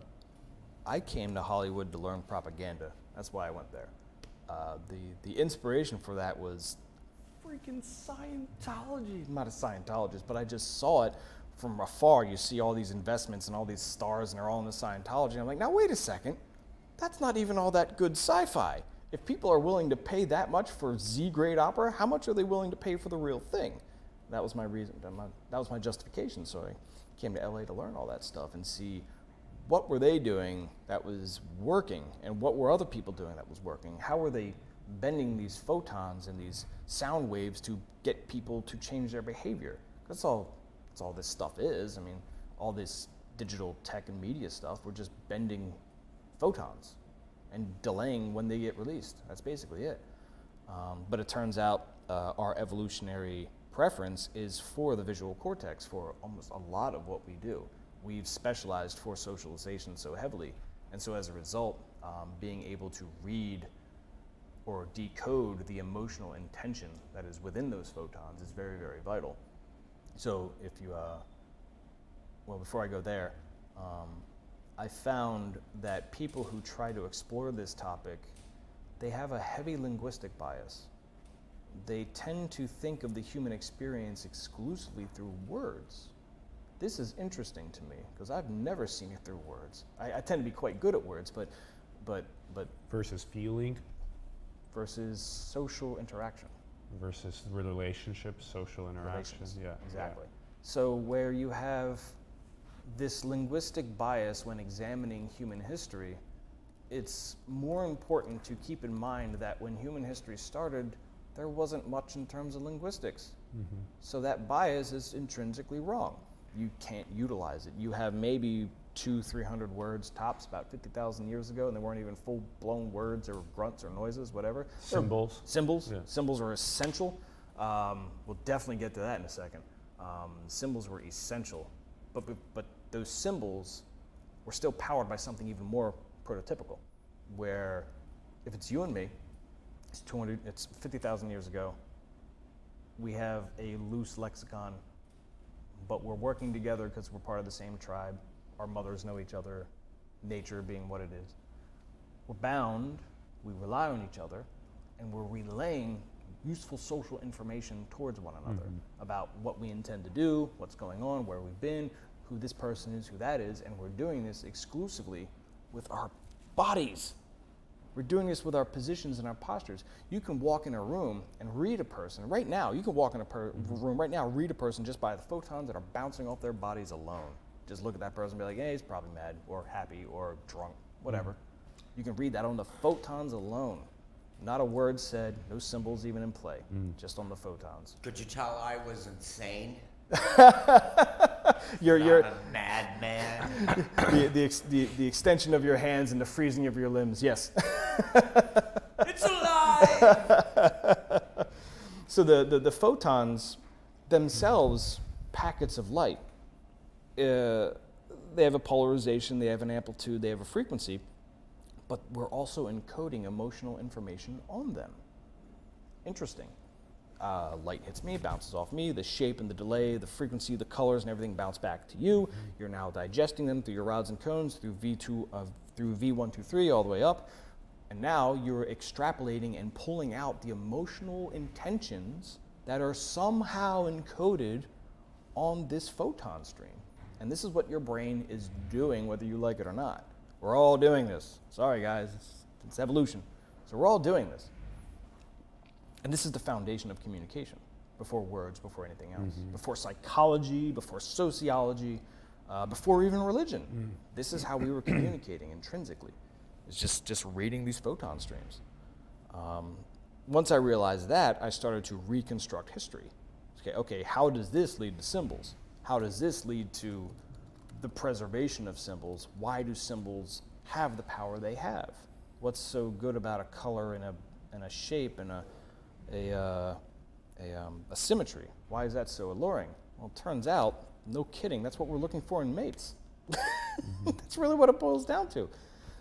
I came to Hollywood to learn propaganda. That's why I went there. Uh, the, the inspiration for that was freaking Scientology. I'm not a Scientologist, but I just saw it from afar. You see all these investments and all these stars, and they're all in the Scientology. I'm like, now wait a second. That's not even all that good sci fi. If people are willing to pay that much for Z grade opera, how much are they willing to pay for the real thing? That was my reason. that That was my justification. So I came to LA to learn all that stuff and see what were they doing that was working and what were other people doing that was working. How were they bending these photons and these sound waves to get people to change their behavior? That's all. That's all this stuff is. I mean, all this digital tech and media stuff. We're just bending photons and delaying when they get released. That's basically it. Um, but it turns out uh, our evolutionary preference is for the visual cortex for almost a lot of what we do. We've specialized for socialization so heavily. And so as a result, um, being able to read or decode the emotional intention that is within those photons is very, very vital. So if you, uh, well, before I go there, um, I found that people who try to explore this topic, they have a heavy linguistic bias. They tend to think of the human experience exclusively through words. This is interesting to me because I've never seen it through words. I, I tend to be quite good at words, but, but, but Versus feeling, versus social interaction. versus relationships, social interactions. Yeah, exactly. So where you have this linguistic bias when examining human history, it's more important to keep in mind that when human history started, there wasn't much in terms of linguistics. Mm-hmm. So that bias is intrinsically wrong. You can't utilize it. You have maybe two, three hundred words tops about fifty thousand years ago, and they weren't even full-blown words or grunts or noises, whatever. Symbols. Symbols. Yeah. Symbols are essential. Um, we'll definitely get to that in a second. Um, symbols were essential, but, but but those symbols were still powered by something even more prototypical, where if it's you and me, it's 200, it's 50,000 years ago. We have a loose lexicon, but we're working together because we're part of the same tribe. Our mothers know each other, nature being what it is. We're bound, we rely on each other, and we're relaying useful social information towards one another mm-hmm. about what we intend to do, what's going on, where we've been, who this person is, who that is, and we're doing this exclusively with our bodies. We're doing this with our positions and our postures. You can walk in a room and read a person right now. You can walk in a per- mm-hmm. room right now, read a person just by the photons that are bouncing off their bodies alone. Just look at that person and be like, hey, he's probably mad or happy or drunk, whatever. You can read that on the photons alone. Not a word said, no symbols even in play, hmm. just on the photons. Could you tell I was insane? You're, Not you're, a madman. the, the, ex- the, the extension of your hands and the freezing of your limbs, yes. it's alive. So the, the, the photons themselves, packets of light, uh, they have a polarization, they have an amplitude, they have a frequency, but we're also encoding emotional information on them. Interesting. Uh, light hits me, bounces off me. The shape and the delay, the frequency, the colors, and everything bounce back to you. You're now digesting them through your rods and cones, through V2, uh, through V123, all the way up. And now you're extrapolating and pulling out the emotional intentions that are somehow encoded on this photon stream. And this is what your brain is doing, whether you like it or not. We're all doing this. Sorry, guys, it's, it's evolution. So we're all doing this. And this is the foundation of communication before words, before anything else, before psychology, before sociology, uh, before even religion. This is how we were communicating intrinsically. It's just, just reading these photon streams. Um, once I realized that, I started to reconstruct history. Okay, okay, how does this lead to symbols? How does this lead to the preservation of symbols? Why do symbols have the power they have? What's so good about a color and a, and a shape and a, a, uh, a, um, a symmetry? Why is that so alluring? Well, it turns out, no kidding, that's what we're looking for in mates. That's really what it boils down to.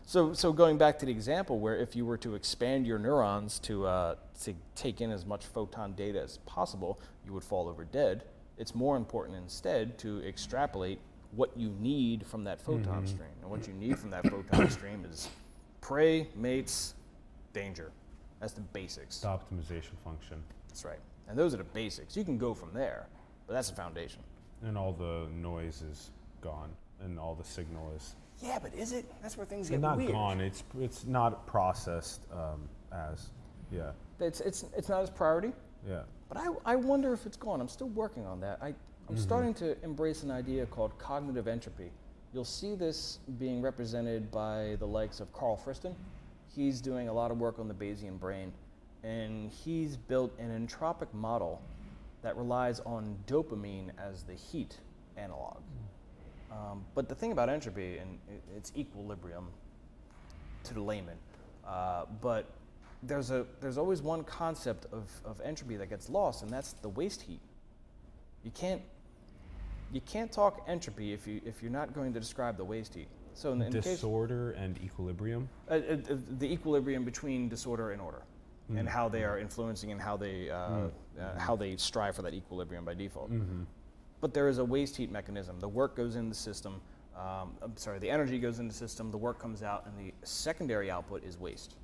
So, so going back to the example where if you were to expand your neurons to, uh, to take in as much photon data as possible, you would fall over dead. It's more important instead to extrapolate what you need from that photon stream. And what you need from that photon stream is prey, mates, danger. That's the basics. The optimization function. That's right. And those are the basics. You can go from there, but that's the foundation. And all the noise is gone, and all the signal is Yeah, but is it? That's where things get not weird. gone. It's it's not processed um, as, yeah, It's, it's, it's not as priority, yeah. But I, I wonder if it's gone. I'm still working on that. I, I'm starting to embrace an idea called cognitive entropy. You'll see this being represented by the likes of Carl Friston. He's doing a lot of work on the Bayesian brain, and he's built an entropic model that relies on dopamine as the heat analog. Um, but the thing about entropy, and it's equilibrium to the layman, uh, but there's, a, there's always one concept of, of entropy that gets lost, and that's the waste heat. You can't, you can't talk entropy if, you, if you're not going to describe the waste heat. So in, the- in the case, Disorder and equilibrium. uh, uh, uh, the equilibrium between disorder and order, and how they are influencing and how they, uh, uh, how they strive for that equilibrium by default. But there is a waste heat mechanism. The work goes in the system. Um, I'm sorry, the energy goes in the system. The work comes out, and the secondary output is waste.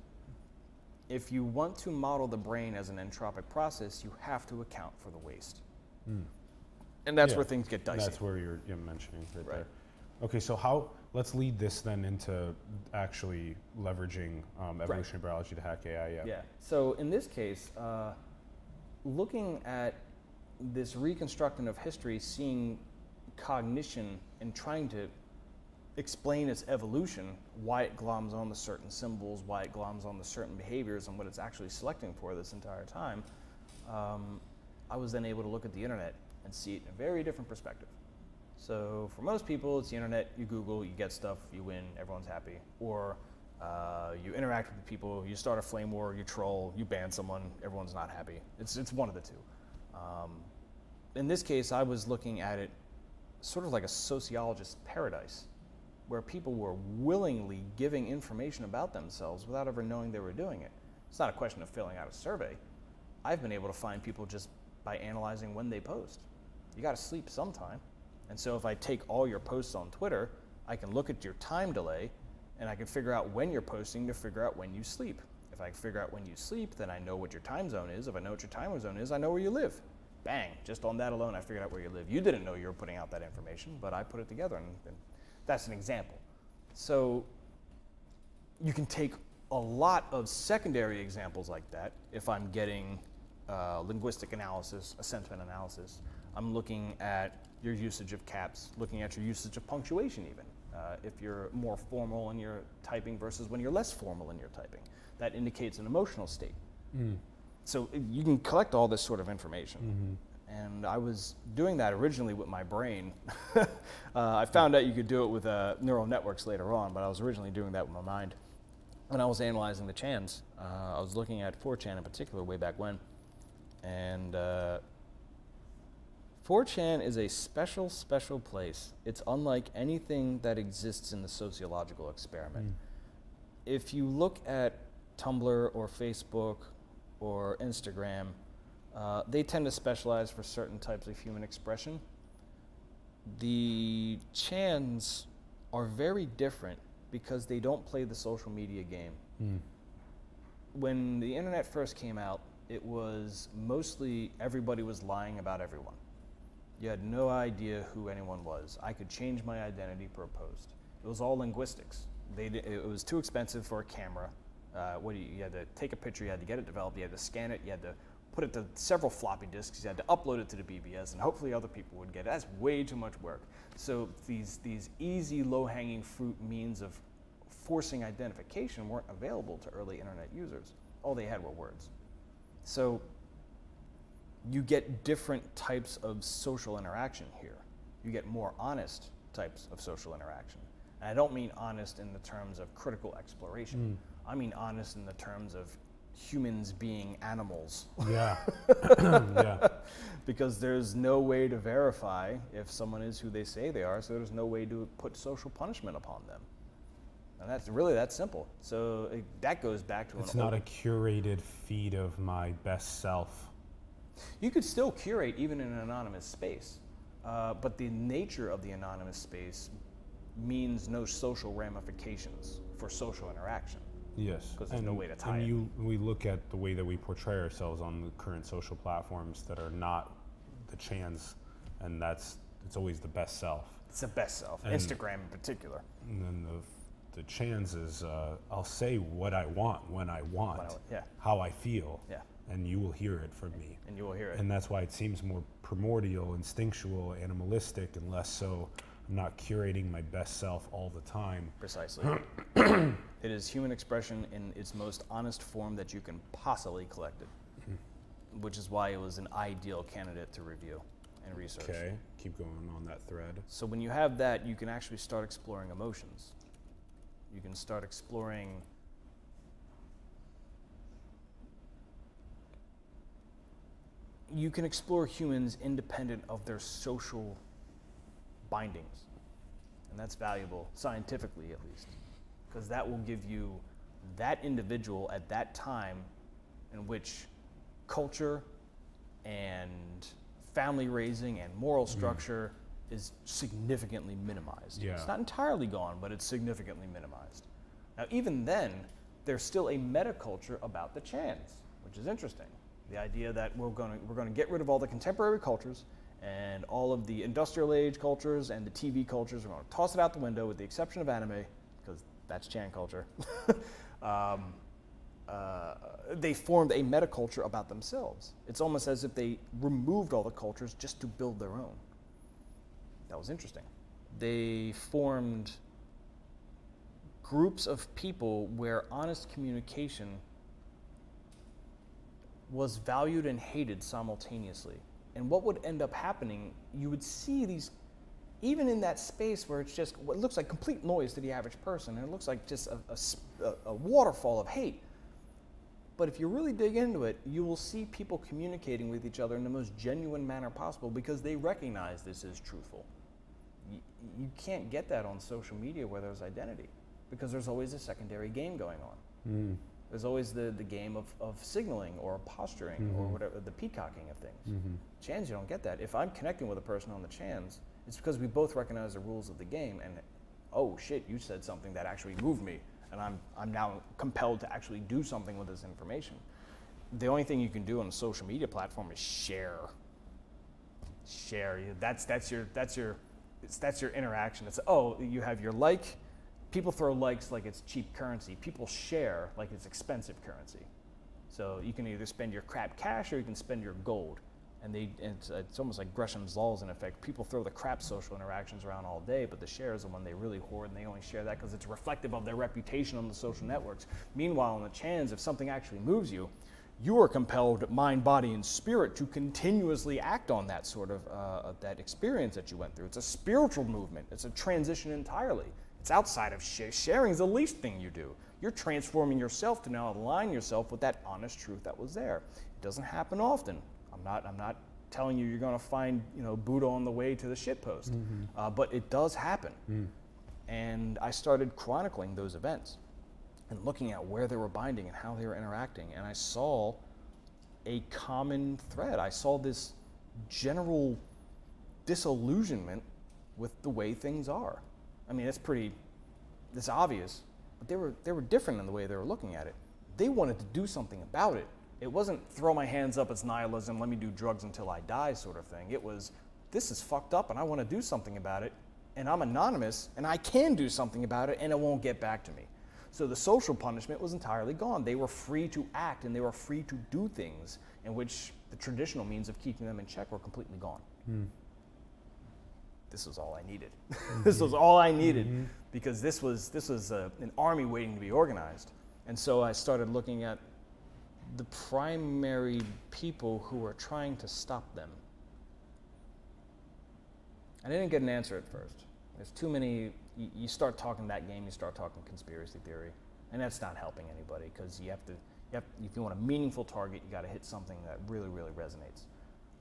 If you want to model the brain as an entropic process, you have to account for the waste. And that's Yeah, where things get dicey. That's where you're, you're mentioning right, Right. there. Okay, so how? Let's lead this then into actually leveraging um, evolutionary biology to hack AI. Yeah. Yeah. So in this case, uh, looking at this reconstructing of history, seeing cognition and trying to explain its evolution, why it gloms on the certain symbols, why it gloms on the certain behaviors, and what it's actually selecting for this entire time, um, I was then able to look at the internet and see it in a very different perspective. So for most people, it's the internet. You Google, you get stuff, you win, everyone's happy. Or uh, you interact with people, you start a flame war, you troll, you ban someone, everyone's not happy. It's, it's one of the two. Um, in this case, I was looking at it sort of like a sociologist's paradise, where people were willingly giving information about themselves without ever knowing they were doing it. It's not a question of filling out a survey. I've been able to find people just by analyzing when they post. You got to sleep sometime. And so if I take all your posts on Twitter, I can look at your time delay and I can figure out when you're posting to figure out when you sleep. If I figure out when you sleep, then I know what your time zone is. If I know what your time zone is, I know where you live. Bang, just on that alone, I figured out where you live. You didn't know you were putting out that information, but I put it together, and, and that's an example. So you can take a lot of secondary examples like that if I'm getting uh, linguistic analysis, a sentiment analysis. I'm looking at your usage of caps, looking at your usage of punctuation, even. Uh, if you're more formal in your typing versus when you're less formal in your typing, that indicates an emotional state. So uh, you can collect all this sort of information. And I was doing that originally with my brain. uh, I found out you could do it with uh, neural networks later on, but I was originally doing that with my mind. When I was analyzing the Chans, uh, I was looking at 4chan in particular way back when. And uh, 4chan is a special, special place. It's unlike anything that exists in the sociological experiment. If you look at Tumblr or Facebook or Instagram, Uh, they tend to specialize for certain types of human expression. The Chans are very different because they don't play the social media game. When the internet first came out, it was mostly everybody was lying about everyone. You had no idea who anyone was. I could change my identity per post. It was all linguistics. They, it was too expensive for a camera. Uh, what do you, you had to take a picture, you had to get it developed, you had to scan it, you had to put it to several floppy disks, you had to upload it to the BBS, and hopefully other people would get it. That's way too much work. So these, these easy, low-hanging fruit means of forcing identification weren't available to early internet users. All they had were words. So you get different types of social interaction here. You get more honest types of social interaction. And I don't mean honest in the terms of critical exploration. Mm. I mean honest in the terms of humans being animals. Yeah. yeah. because there's no way to verify if someone is who they say they are, so there's no way to put social punishment upon them. And that's really that simple. So it, that goes back to It's not old- a curated feed of my best self. You could still curate even in an anonymous space, uh, but the nature of the anonymous space means no social ramifications for social interaction. Yes. 'Cause there's no way to tie and it. you, we look at the way that we portray ourselves on the current social platforms that are not the chans, and that's it's always the best self. It's the best self, And- Instagram in particular. And then the the chans is uh, I'll say what I want when I want, When I- yeah. how I feel, Yeah. and you will hear it from me. And you will hear it. And that's why it seems more primordial, instinctual, animalistic, and less so. I'm not curating my best self all the time. Precisely. it is human expression in its most honest form that you can possibly collect it, hmm. which is why it was an ideal candidate to review and research. Okay, keep going on that thread. So when you have that, you can actually start exploring emotions. You can start exploring you can explore humans independent of their social bindings. And that's valuable, scientifically at least, because that will give you that individual at that time in which culture and family raising and moral mm. structure is significantly minimized. Yeah. It's not entirely gone, but it's significantly minimized. Now, even then, there's still a metaculture about the chans, which is interesting. The idea that we're going to we're going to get rid of all the contemporary cultures and all of the industrial age cultures and the TV cultures. We're going to toss it out the window, with the exception of anime, because that's Chan culture. um, uh, they formed a metaculture about themselves. It's almost as if they removed all the cultures just to build their own. That was interesting. They formed groups of people where honest communication was valued and hated simultaneously. And what would end up happening, you would see these, even in that space where it's just what looks like complete noise to the average person, and it looks like just a waterfall of hate. But if you really dig into it, you will see people communicating with each other in the most genuine manner possible because they recognize this is truthful. You, you can't get that on social media where there's identity because there's always a secondary game going on. Hmm. There's always the, the game of, of signaling or posturing or mm-hmm. whatever, the peacocking of things. Mm-hmm. Chans, you don't get that. If I'm connecting with a person on the chans, it's because we both recognize the rules of the game and, oh shit, you said something that actually moved me and I'm, I'm now compelled to actually do something with this information. The only thing you can do on a social media platform is share. Share. That's, that's, your, that's, your, that's your interaction. It's, oh, you have your like. People throw likes like it's cheap currency. People share like it's expensive currency. So you can either spend your crap cash or you can spend your gold. And they, it's, it's almost like Gresham's laws in effect. People throw the crap social interactions around all day, but the share is the one they really hoard, and they only share that because it's reflective of their reputation on the social networks. Meanwhile, on the chans, if something actually moves you, you are compelled, mind, body, and spirit, to continuously act on that sort of uh, that experience that you went through. It's a spiritual movement. It's a transition entirely. It's outside of sh- sharing. Is the least thing you do. You're transforming yourself to now align yourself with that honest truth that was there. It doesn't happen often. I'm not. I'm not telling you you're going to find you know Buddha on the way to the shitpost, uh, but it does happen. And I started chronicling those events and looking at where they were binding and how they were interacting. And I saw a common thread. I saw this general disillusionment with the way things are. I mean, it's pretty, it's obvious, but they were, they were different in the way they were looking at it. They wanted to do something about it. It wasn't throw my hands up, it's nihilism, let me do drugs until I die sort of thing. It was, this is fucked up and I want to do something about it, and I'm anonymous and I can do something about it and it won't get back to me. So the social punishment was entirely gone. They were free to act and they were free to do things in which the traditional means of keeping them in check were completely gone. Hmm. This was all I needed. this was mm-hmm. all I needed mm-hmm. because this was this was a, an army waiting to be organized. And so I started looking at the primary people who were trying to stop them. I didn't get an answer at first. There's too many. You, you start talking that game, you start talking conspiracy theory, and that's not helping anybody because you have to. You have, if you want a meaningful target, you got to hit something that really, really resonates.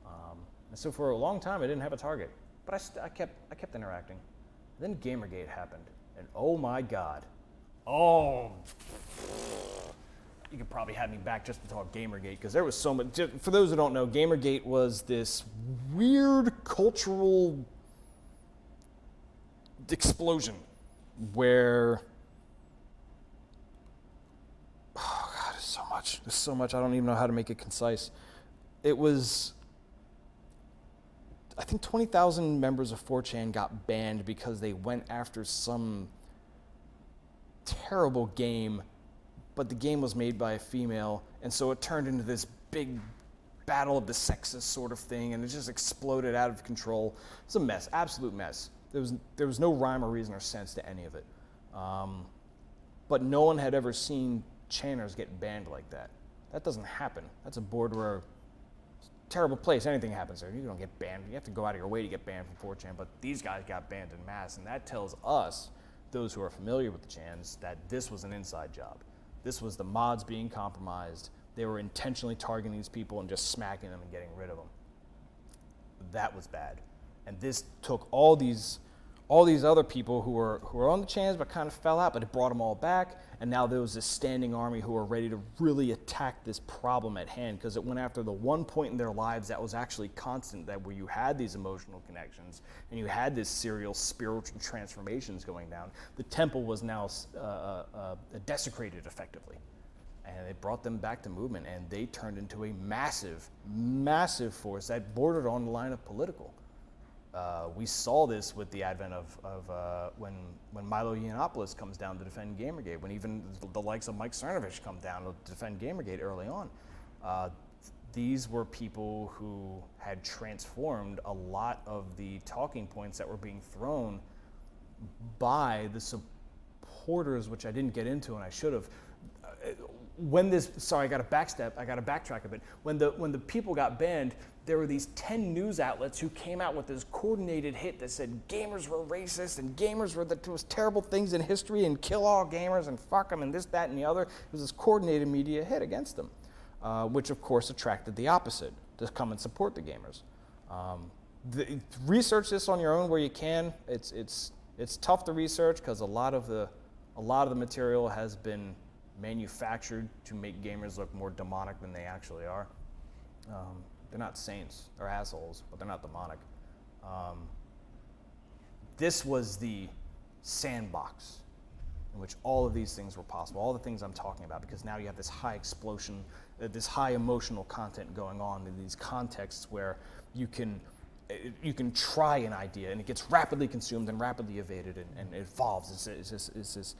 Um, and so for a long time, I didn't have a target, but I, st- I kept, I kept interacting. Then GamerGate happened, and oh my God, oh, you could probably have me back just to talk GamerGate because there was so much. For those who don't know, GamerGate was this weird cultural explosion where oh god there's so much there's so much i don't even know how to make it concise it was i think 20000 members of 4chan got banned because they went after some terrible game but the game was made by a female and so it turned into this big battle of the sexes sort of thing and it just exploded out of control. It's a mess absolute mess. There was, there was no rhyme or reason or sense to any of it. Um, but no one had ever seen channers get banned like that. That doesn't happen. That's a board where terrible place anything happens there you don't get banned. You have to go out of your way to get banned from 4chan but these guys got banned in mass and that tells us those who are familiar with the chans that this was an inside job. This was the mods being compromised. They were intentionally targeting these people and just smacking them and getting rid of them. That was bad. And this took all these all these other people who were who were on the chans but kind of fell out, but it brought them all back. And now there was this standing army who were ready to really attack this problem at hand because it went after the one point in their lives that was actually constant, that where you had these emotional connections and you had this serial spiritual transformations going down. The temple was now uh, uh, uh, desecrated effectively and it brought them back to movement and they turned into a massive massive force that bordered on the line of political uh, we saw this with the advent of, of uh, when, when Milo Yiannopoulos comes down to defend Gamergate, when even the, the likes of Mike Cernovich come down to defend Gamergate early on. Uh, these were people who had transformed a lot of the talking points that were being thrown by the supporters, which I didn't get into and I should have. Uh, When this, sorry, I got to backstep, I got to backtrack a bit. When the when the people got banned, there were these ten news outlets who came out with this coordinated hit that said gamers were racist and gamers were the most terrible things in history and kill all gamers and fuck them and this, that, and the other. It was this coordinated media hit against them, uh, which of course attracted the opposite to come and support the gamers. Um, the, research this on your own where you can. It's it's it's tough to research because a lot of the a lot of the material has been manufactured to make gamers look more demonic than they actually are. Um, they're not saints; they're assholes, but they're not demonic. Um, this was the sandbox in which all of these things were possible, all the things I'm talking about, because now you have this high explosion, uh, this high emotional content going on in these contexts where you can uh, you can try an idea and it gets rapidly consumed and rapidly evaded and, and evolves. It's, it's, this, it's, this,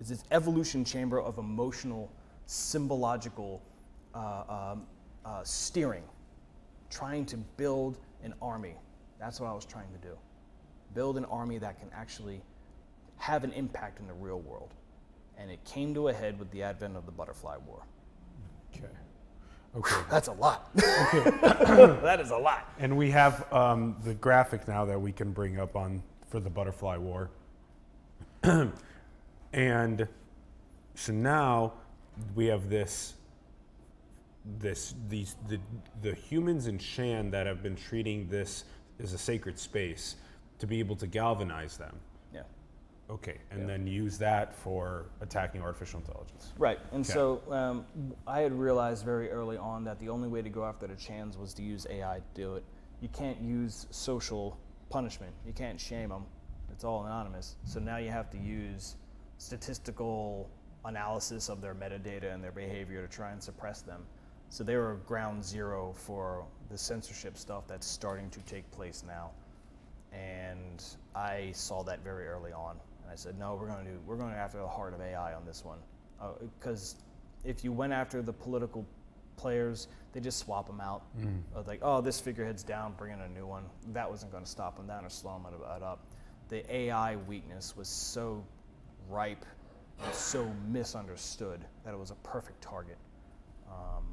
it's this evolution chamber of emotional, symbological uh, um, uh, steering, trying to build an army. That's what I was trying to do. Build an army that can actually have an impact in the real world. And it came to a head with the advent of the butterfly war. Okay. Okay. That's a lot. that is a lot. And we have um, the graphic now that we can bring up on for the butterfly war. and so now we have this this these the the humans in Shan that have been treating this as a sacred space to be able to galvanize them. Yeah. Okay, and then use that for attacking artificial intelligence. Right, and Okay. so um, I had realized very early on that the only way to go after the Chans was to use AI to do it. You can't use social punishment. You can't shame them. It's all anonymous. So now you have to use statistical analysis of their metadata and their behavior to try and suppress them. So they were ground zero for the censorship stuff that's starting to take place now and I saw that very early on. And I said, no, we're going to do, we're going to after the heart of AI on this one, because if you went after the political players, they just swap them out. Uh, Like, oh, this figurehead's down, bring in a new one. That wasn't going to stop them down or slow them up. The AI weakness was so ripe and so misunderstood that it was a perfect target. Um,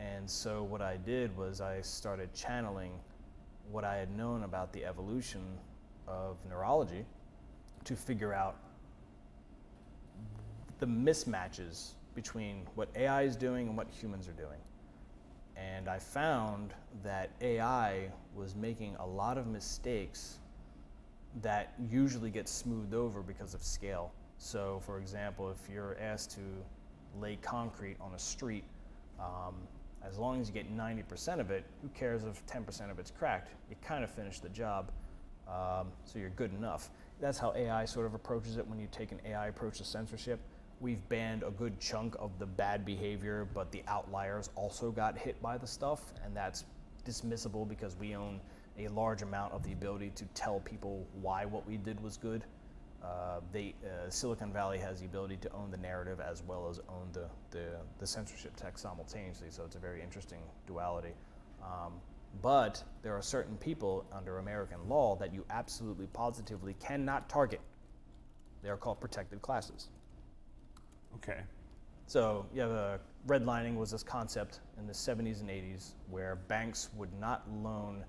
and so what I did was I started channeling what I had known about the evolution of neurology to figure out the mismatches between what AI is doing and what humans are doing. And I found that AI was making a lot of mistakes that usually get smoothed over because of scale. So, for example, if you're asked to lay concrete on a street, um, as long as you get 90% of it, who cares if 10% of it's cracked? You kind of finished the job, um, so you're good enough. That's how AI sort of approaches it when you take an AI approach to censorship. We've banned a good chunk of the bad behavior, but the outliers also got hit by the stuff, and that's dismissible because we own a large amount of the ability to tell people why what we did was good. Uh, they, uh, Silicon Valley has the ability to own the narrative as well as own the, the, the censorship tech simultaneously, so it's a very interesting duality. Um, but there are certain people under American law that you absolutely positively cannot target. They are called protected classes. Okay. So, yeah, the redlining was this concept in the 70s and 80s where banks would not loan,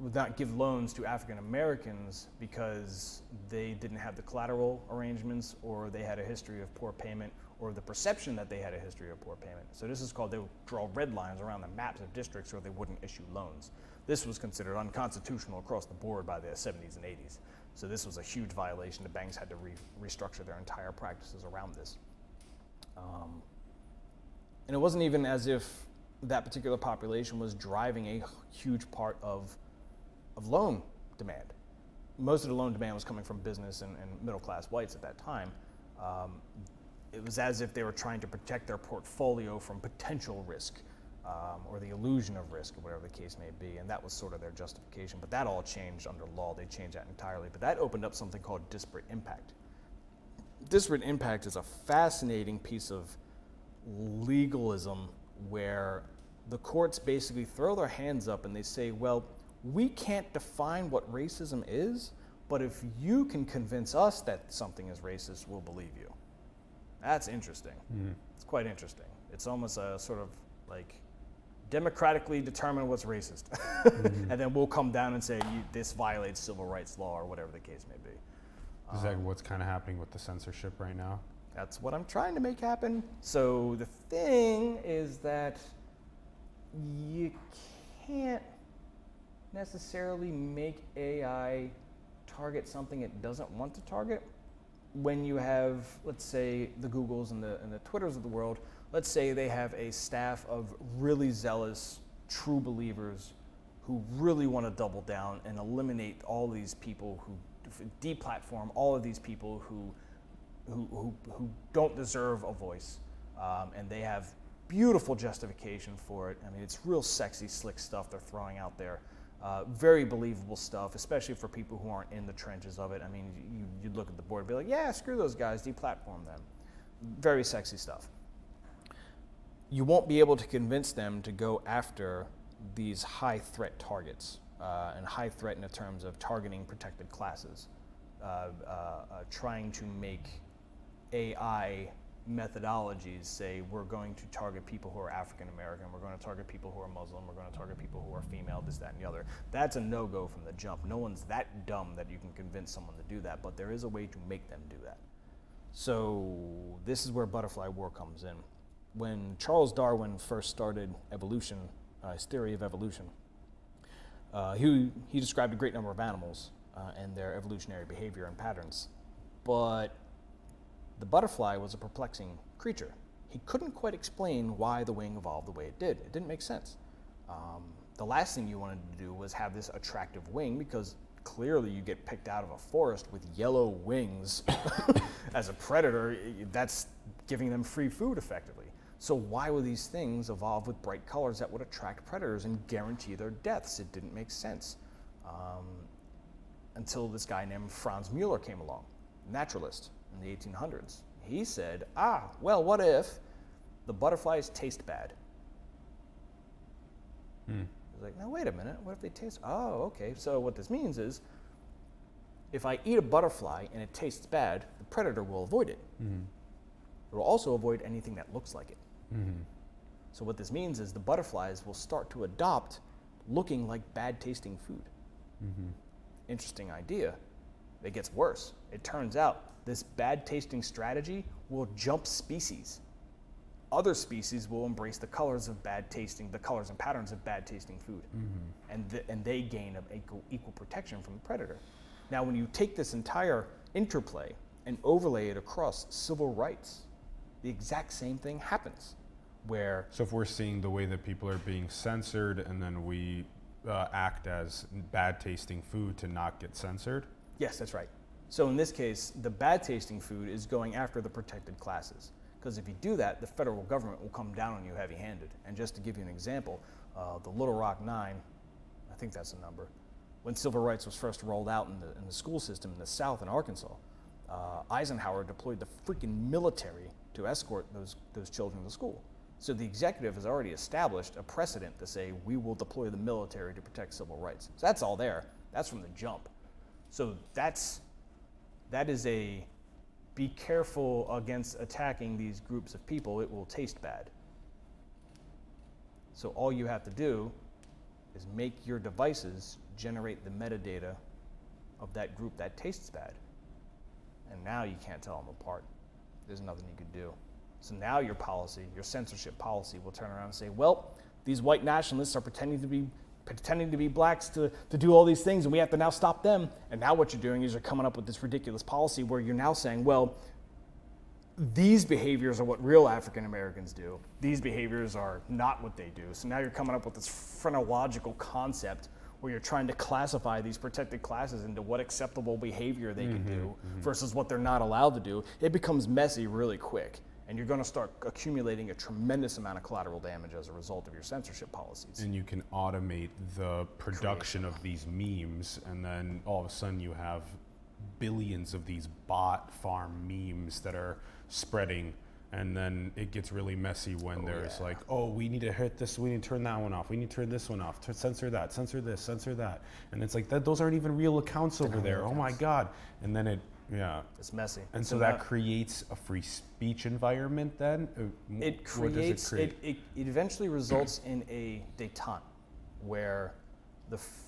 would not give loans to African Americans because they didn't have the collateral arrangements or they had a history of poor payment or the perception that they had a history of poor payment. So, this is called, they would draw red lines around the maps of districts where they wouldn't issue loans. This was considered unconstitutional across the board by the 70s and 80s. So, this was a huge violation. The banks had to re- restructure their entire practices around this. Um, and it wasn't even as if that particular population was driving a huge part of, of loan demand. Most of the loan demand was coming from business and, and middle class whites at that time. Um, it was as if they were trying to protect their portfolio from potential risk um, or the illusion of risk, or whatever the case may be. And that was sort of their justification. But that all changed under law. They changed that entirely. But that opened up something called disparate impact disparate impact is a fascinating piece of legalism where the courts basically throw their hands up and they say, well, we can't define what racism is, but if you can convince us that something is racist, we'll believe you. That's interesting. Mm-hmm. It's quite interesting. It's almost a sort of like democratically determine what's racist. Mm-hmm. and then we'll come down and say, you, this violates civil rights law or whatever the case may be. Is that um, what's kind of happening with the censorship right now? That's what I'm trying to make happen. So the thing is that you can't necessarily make AI target something it doesn't want to target. When you have, let's say, the Googles and the, and the Twitters of the world, let's say they have a staff of really zealous, true believers who really want to double down and eliminate all these people who deplatform all of these people who who, who, who don't deserve a voice. Um, and they have beautiful justification for it. I mean, it's real sexy, slick stuff they're throwing out there. Uh, very believable stuff, especially for people who aren't in the trenches of it. I mean, you, you'd look at the board and be like, yeah, screw those guys, deplatform them. Very sexy stuff. You won't be able to convince them to go after these high threat targets, uh, and high threat in the terms of targeting protected classes, uh, uh, uh, trying to make AI methodologies say we're going to target people who are African American, we're going to target people who are Muslim, we're going to target people who are female, this, that, and the other. That's a no go from the jump. No one's that dumb that you can convince someone to do that, but there is a way to make them do that. So, this is where butterfly war comes in. When Charles Darwin first started evolution, uh, his theory of evolution, uh, he, he described a great number of animals, uh, and their evolutionary behavior and patterns. But the butterfly was a perplexing creature. He couldn't quite explain why the wing evolved the way it did. It didn't make sense. Um, the last thing you wanted to do was have this attractive wing because clearly you get picked out of a forest with yellow wings as a predator. That's giving them free food effectively. So why would these things evolve with bright colors that would attract predators and guarantee their deaths? It didn't make sense. Um, until this guy named Franz Mueller came along, naturalist in the 1800s. He said, ah, well, what if the butterflies taste bad? Hmm. Was like, no, wait a minute. What if they taste? Oh, okay. So what this means is, if I eat a butterfly and it tastes bad, the predator will avoid it. Mm-hmm. It will also avoid anything that looks like it. Mm-hmm. So what this means is the butterflies will start to adopt looking like bad tasting food. Mm-hmm. Interesting idea. It gets worse. It turns out this bad tasting strategy will jump species. Other species will embrace the colors of bad tasting, the colors and patterns of bad tasting food, mm-hmm. and, the, and they gain equal, equal protection from the predator. Now, when you take this entire interplay and overlay it across civil rights, the exact same thing happens. Where so if we're seeing the way that people are being censored, and then we uh, act as bad tasting food to not get censored. Yes, that's right. So in this case, the bad tasting food is going after the protected classes. Because if you do that, the federal government will come down on you heavy handed. And just to give you an example, uh, the Little Rock Nine, I think that's the number, when civil rights was first rolled out in the, in the school system in the South in Arkansas, uh, Eisenhower deployed the freaking military to escort those, those children to school. So the executive has already established a precedent to say we will deploy the military to protect civil rights. So that's all there. That's from the jump. So that's that is a be careful against attacking these groups of people. It will taste bad. So all you have to do is make your devices generate the metadata of that group that tastes bad. And now you can't tell them apart. There's nothing you can do. So now your policy, your censorship policy, will turn around and say, well, these white nationalists are pretending to be pretending to be blacks to, to do all these things, and we have to now stop them. And now what you're doing is you're coming up with this ridiculous policy where you're now saying, well, these behaviors are what real African Americans do. These behaviors are not what they do. So now you're coming up with this phrenological concept where you're trying to classify these protected classes into what acceptable behavior they mm-hmm, can do mm-hmm. versus what they're not allowed to do. It becomes messy really quick and you're going to start accumulating a tremendous amount of collateral damage as a result of your censorship policies. And you can automate the production Creation. of these memes, and then all of a sudden you have billions of these bot farm memes that are spreading. And then it gets really messy when oh, there's yeah. like, oh, we need to hit this, we need to turn that one off, we need to turn this one off, to censor that, censor this, censor that, and it's like that. Those aren't even real accounts over there. Oh my god! And then it yeah. It's messy. And so, so that creates a free speech environment then? Uh, it creates, it, create? it, it, eventually results in a detente where the f-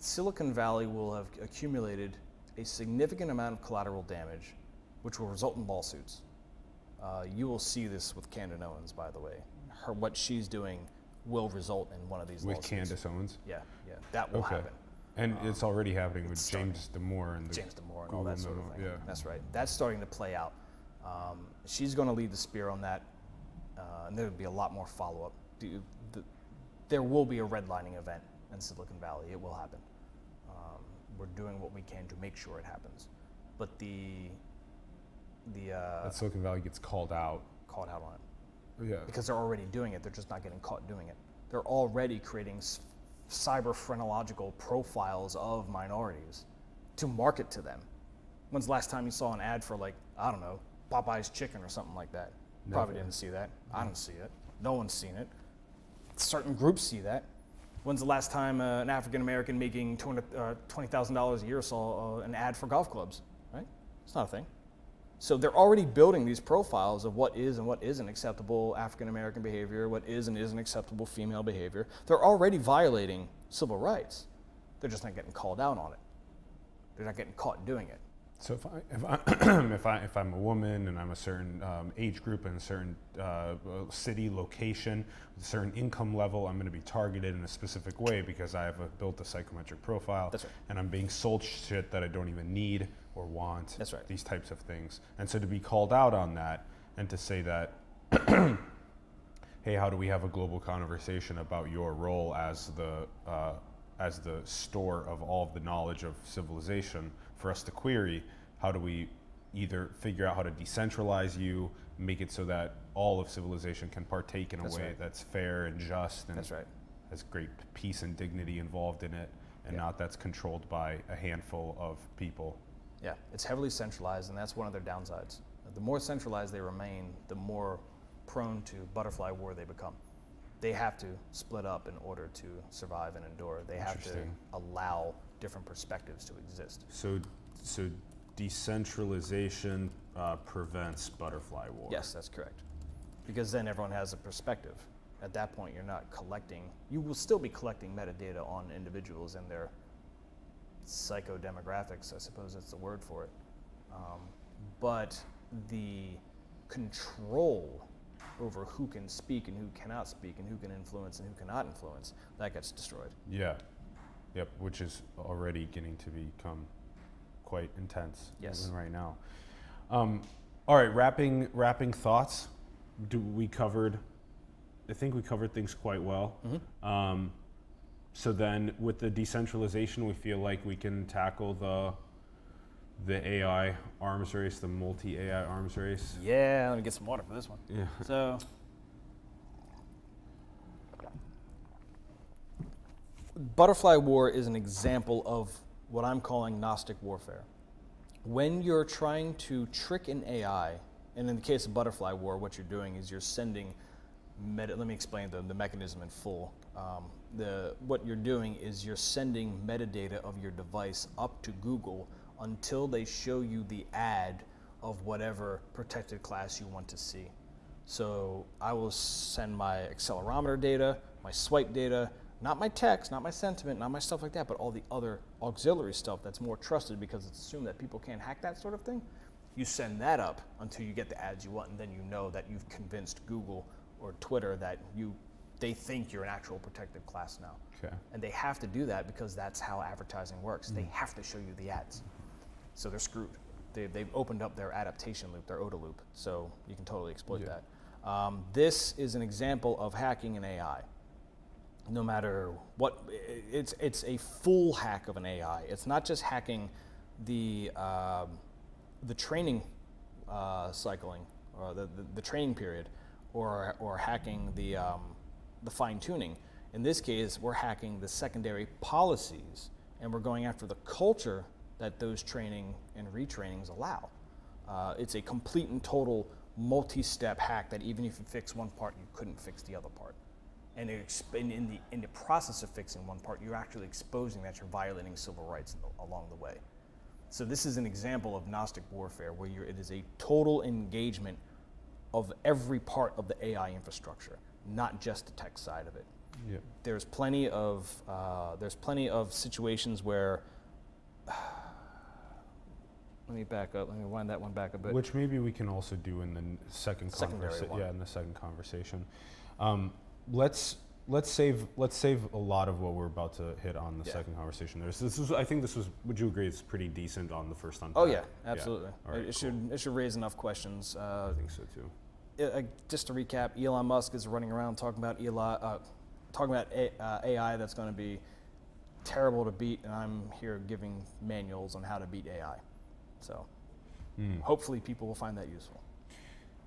Silicon Valley will have accumulated a significant amount of collateral damage, which will result in lawsuits. Uh, you will see this with Candace Owens, by the way. Her, what she's doing will result in one of these with lawsuits. Candace Owens? Yeah, yeah. That will okay. happen. And um, it's already happening with James Damore and James Damore and all that sort of thing. Yeah. That's right. That's starting to play out. Um, she's going to lead the spear on that, uh, and there will be a lot more follow up. The, there will be a redlining event in Silicon Valley. It will happen. Um, we're doing what we can to make sure it happens. But the the uh, that Silicon Valley gets called out. Called out on it. Yeah. Because they're already doing it. They're just not getting caught doing it. They're already creating cyber phrenological profiles of minorities to market to them. When's the last time you saw an ad for like, I don't know, Popeye's chicken or something like that? Never. Probably didn't see that. I don't see it. No one's seen it. Certain groups see that. When's the last time uh, an African American making $20,000 uh, a year saw uh, an ad for golf clubs? Right? It's not a thing. So they're already building these profiles of what is and what isn't acceptable African American behavior, what is and isn't acceptable female behavior. They're already violating civil rights. They're just not getting called out on it. They're not getting caught doing it. So if I if I if I if I'm a woman and I'm a certain um, age group and a certain uh, city location, a certain income level, I'm going to be targeted in a specific way because I have a, built a psychometric profile. That's right. And I'm being sold shit that I don't even need or want. That's right. These types of things, and so to be called out on that and to say that. hey, how do we have a global conversation about your role as the uh, as the store of all of the knowledge of civilization for us to query? How do we either figure out how to decentralize you, make it so that all of civilization can partake in a That's way right. that's fair and just and That's right. has great peace and dignity involved in it, and Yeah. not that's controlled by a handful of people. Yeah, it's heavily centralized, and that's one of their downsides. The more centralized they remain, the more prone to butterfly war they become. They have to split up in order to survive and endure. They have to allow different perspectives to exist. So, so decentralization uh, prevents butterfly war. Yes, that's correct. Because then everyone has a perspective. At that point, you're not collecting, you will still be collecting metadata on individuals and their psychodemographics, I suppose that's the word for it. Um, but the control over who can speak and who cannot speak and who can influence and who cannot influence, that gets destroyed. Yeah. Yep. Which is already getting to become quite intense. Yes. Right now. Um, all right. Wrapping wrapping thoughts. Do we covered? I think we covered things quite well. Um, so then, with the decentralization, we feel like we can tackle the the AI arms race, the multi AI arms race. Yeah, let me get some water for this one. Yeah. So, Butterfly War is an example of what I'm calling Gnostic warfare. When you're trying to trick an AI, and in the case of Butterfly War, what you're doing is you're sending meta. Let me explain the, the mechanism in full. Um, the, what you're doing is you're sending metadata of your device up to Google until they show you the ad of whatever protected class you want to see. So I will send my accelerometer data, my swipe data, not my text, not my sentiment, not my stuff like that, but all the other auxiliary stuff that's more trusted because it's assumed that people can't hack that sort of thing. You send that up until you get the ads you want, and then you know that you've convinced Google or Twitter that you they think you're an actual protected class now. Okay. And they have to do that because that's how advertising works. They have to show you the ads. So they're screwed. They, they've opened up their adaptation loop, their OODA loop. So you can totally exploit Yeah. that. Um, this is an example of hacking an AI. No matter what, it's, it's a full hack of an AI. It's not just hacking the, um, the training uh, cycling or the, the, the training period or, or hacking the, um, the fine tuning. In this case, we're hacking the secondary policies and we're going after the culture that those training and retrainings allow. Uh, it's a complete and total multi step hack that even if you fix one part, you couldn't fix the other part. And in, the, in the process of fixing one part, you're actually exposing that you're violating civil rights the, along the way. So this is an example of Gnostic warfare where it is a total engagement of every part of the AI infrastructure, not just the tech side of it. Yep. There's plenty of uh, there's plenty of situations where. let me back up. Let me wind that one back a bit. Which maybe we can also do in the second conversation. Yeah, in the second conversation. Um, let's let's save let's save a lot of what we're about to hit on the Yeah. second conversation. There's this is I think this was. Would you agree? It's pretty decent on the first unpack. oh yeah, absolutely. All right, it, it cool. should it should raise enough questions. Uh, I think so too. Uh, just to recap, Elon Musk is running around talking about Eli, uh, talking about A, uh, AI that's going to be terrible to beat, and I'm here giving manuals on how to beat AI. So Hmm. hopefully people will find that useful.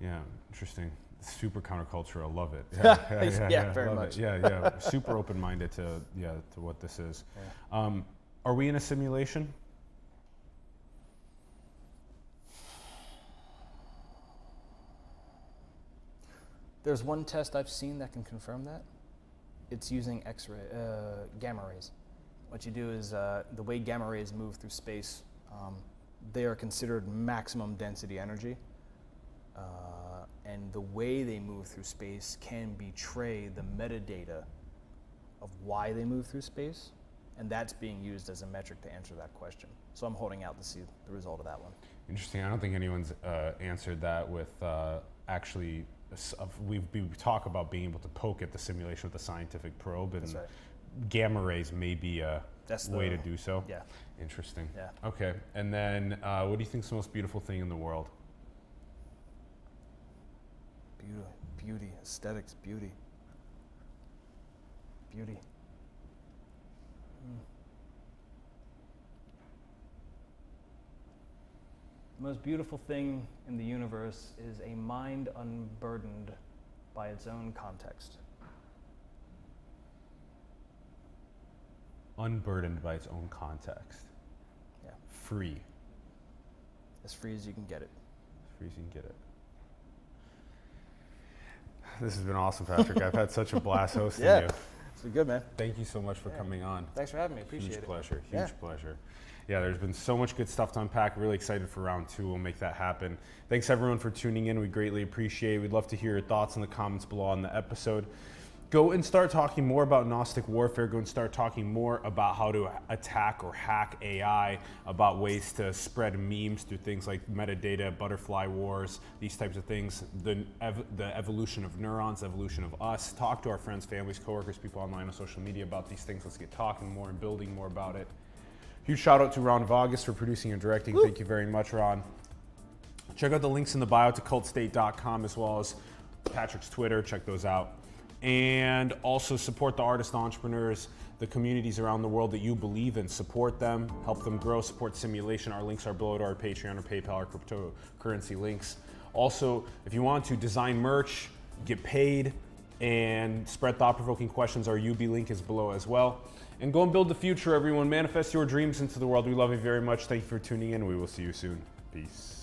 Yeah, interesting. Super counterculture. I love it. Yeah, very much. It. Yeah, yeah. Super open-minded to yeah to what this is. Um, are we in a simulation? There's one test I've seen that can confirm that. It's using X-ray, uh, gamma rays. What you do is uh, the way gamma rays move through space, um, they are considered maximum density energy. Uh, and the way they move through space can betray the metadata of why they move through space. and that's being used as a metric to answer that question. So I'm holding out to see the result of that one. Interesting. I don't think anyone's uh, answered that with uh, actually. We, we talk about being able to poke at the simulation with a scientific probe, and right. gamma rays may be a That's way the- to do so. Yeah. Interesting. Yeah. Okay. And then, uh, what do you think is the most beautiful thing in the world? Beauty, beauty, aesthetics, beauty. Beauty. The most beautiful thing in the universe is a mind unburdened by its own context. Unburdened by its own context. Yeah. Free. As free as you can get it. As free as you can get it. This has been awesome, Patrick. I've had such a blast hosting Yeah. you. It's been good, man. Thank you so much for Yeah. coming on. Thanks for having me. Appreciate huge it. pleasure. Huge Yeah. pleasure. Yeah, there's been so much good stuff to unpack. Really excited for round two. We'll make that happen. Thanks everyone for tuning in. We greatly appreciate. it. We'd love to hear your thoughts in the comments below on the episode. Go and start talking more about Gnostic warfare. Go and start talking more about how to attack or hack AI, about ways to spread memes through things like metadata, butterfly wars, these types of things. The, ev- the evolution of neurons, evolution of us. Talk to our friends, families, coworkers, people online on social media about these things. Let's get talking more and building more about it. Huge shout out to Ron Vargas for producing and directing. Thank you very much, Ron. Check out the links in the bio to cultstate.com as well as Patrick's Twitter. Check those out. And also support the artists, the entrepreneurs, the communities around the world that you believe in. Support them, help them grow, support simulation. Our links are below to our Patreon or PayPal or cryptocurrency links. Also, if you want to design merch, get paid, and spread thought provoking questions, our yoobe link is below as well. And go and build the future, everyone. Manifest your dreams into the world. We love you very much. Thank you for tuning in. We will see you soon. Peace.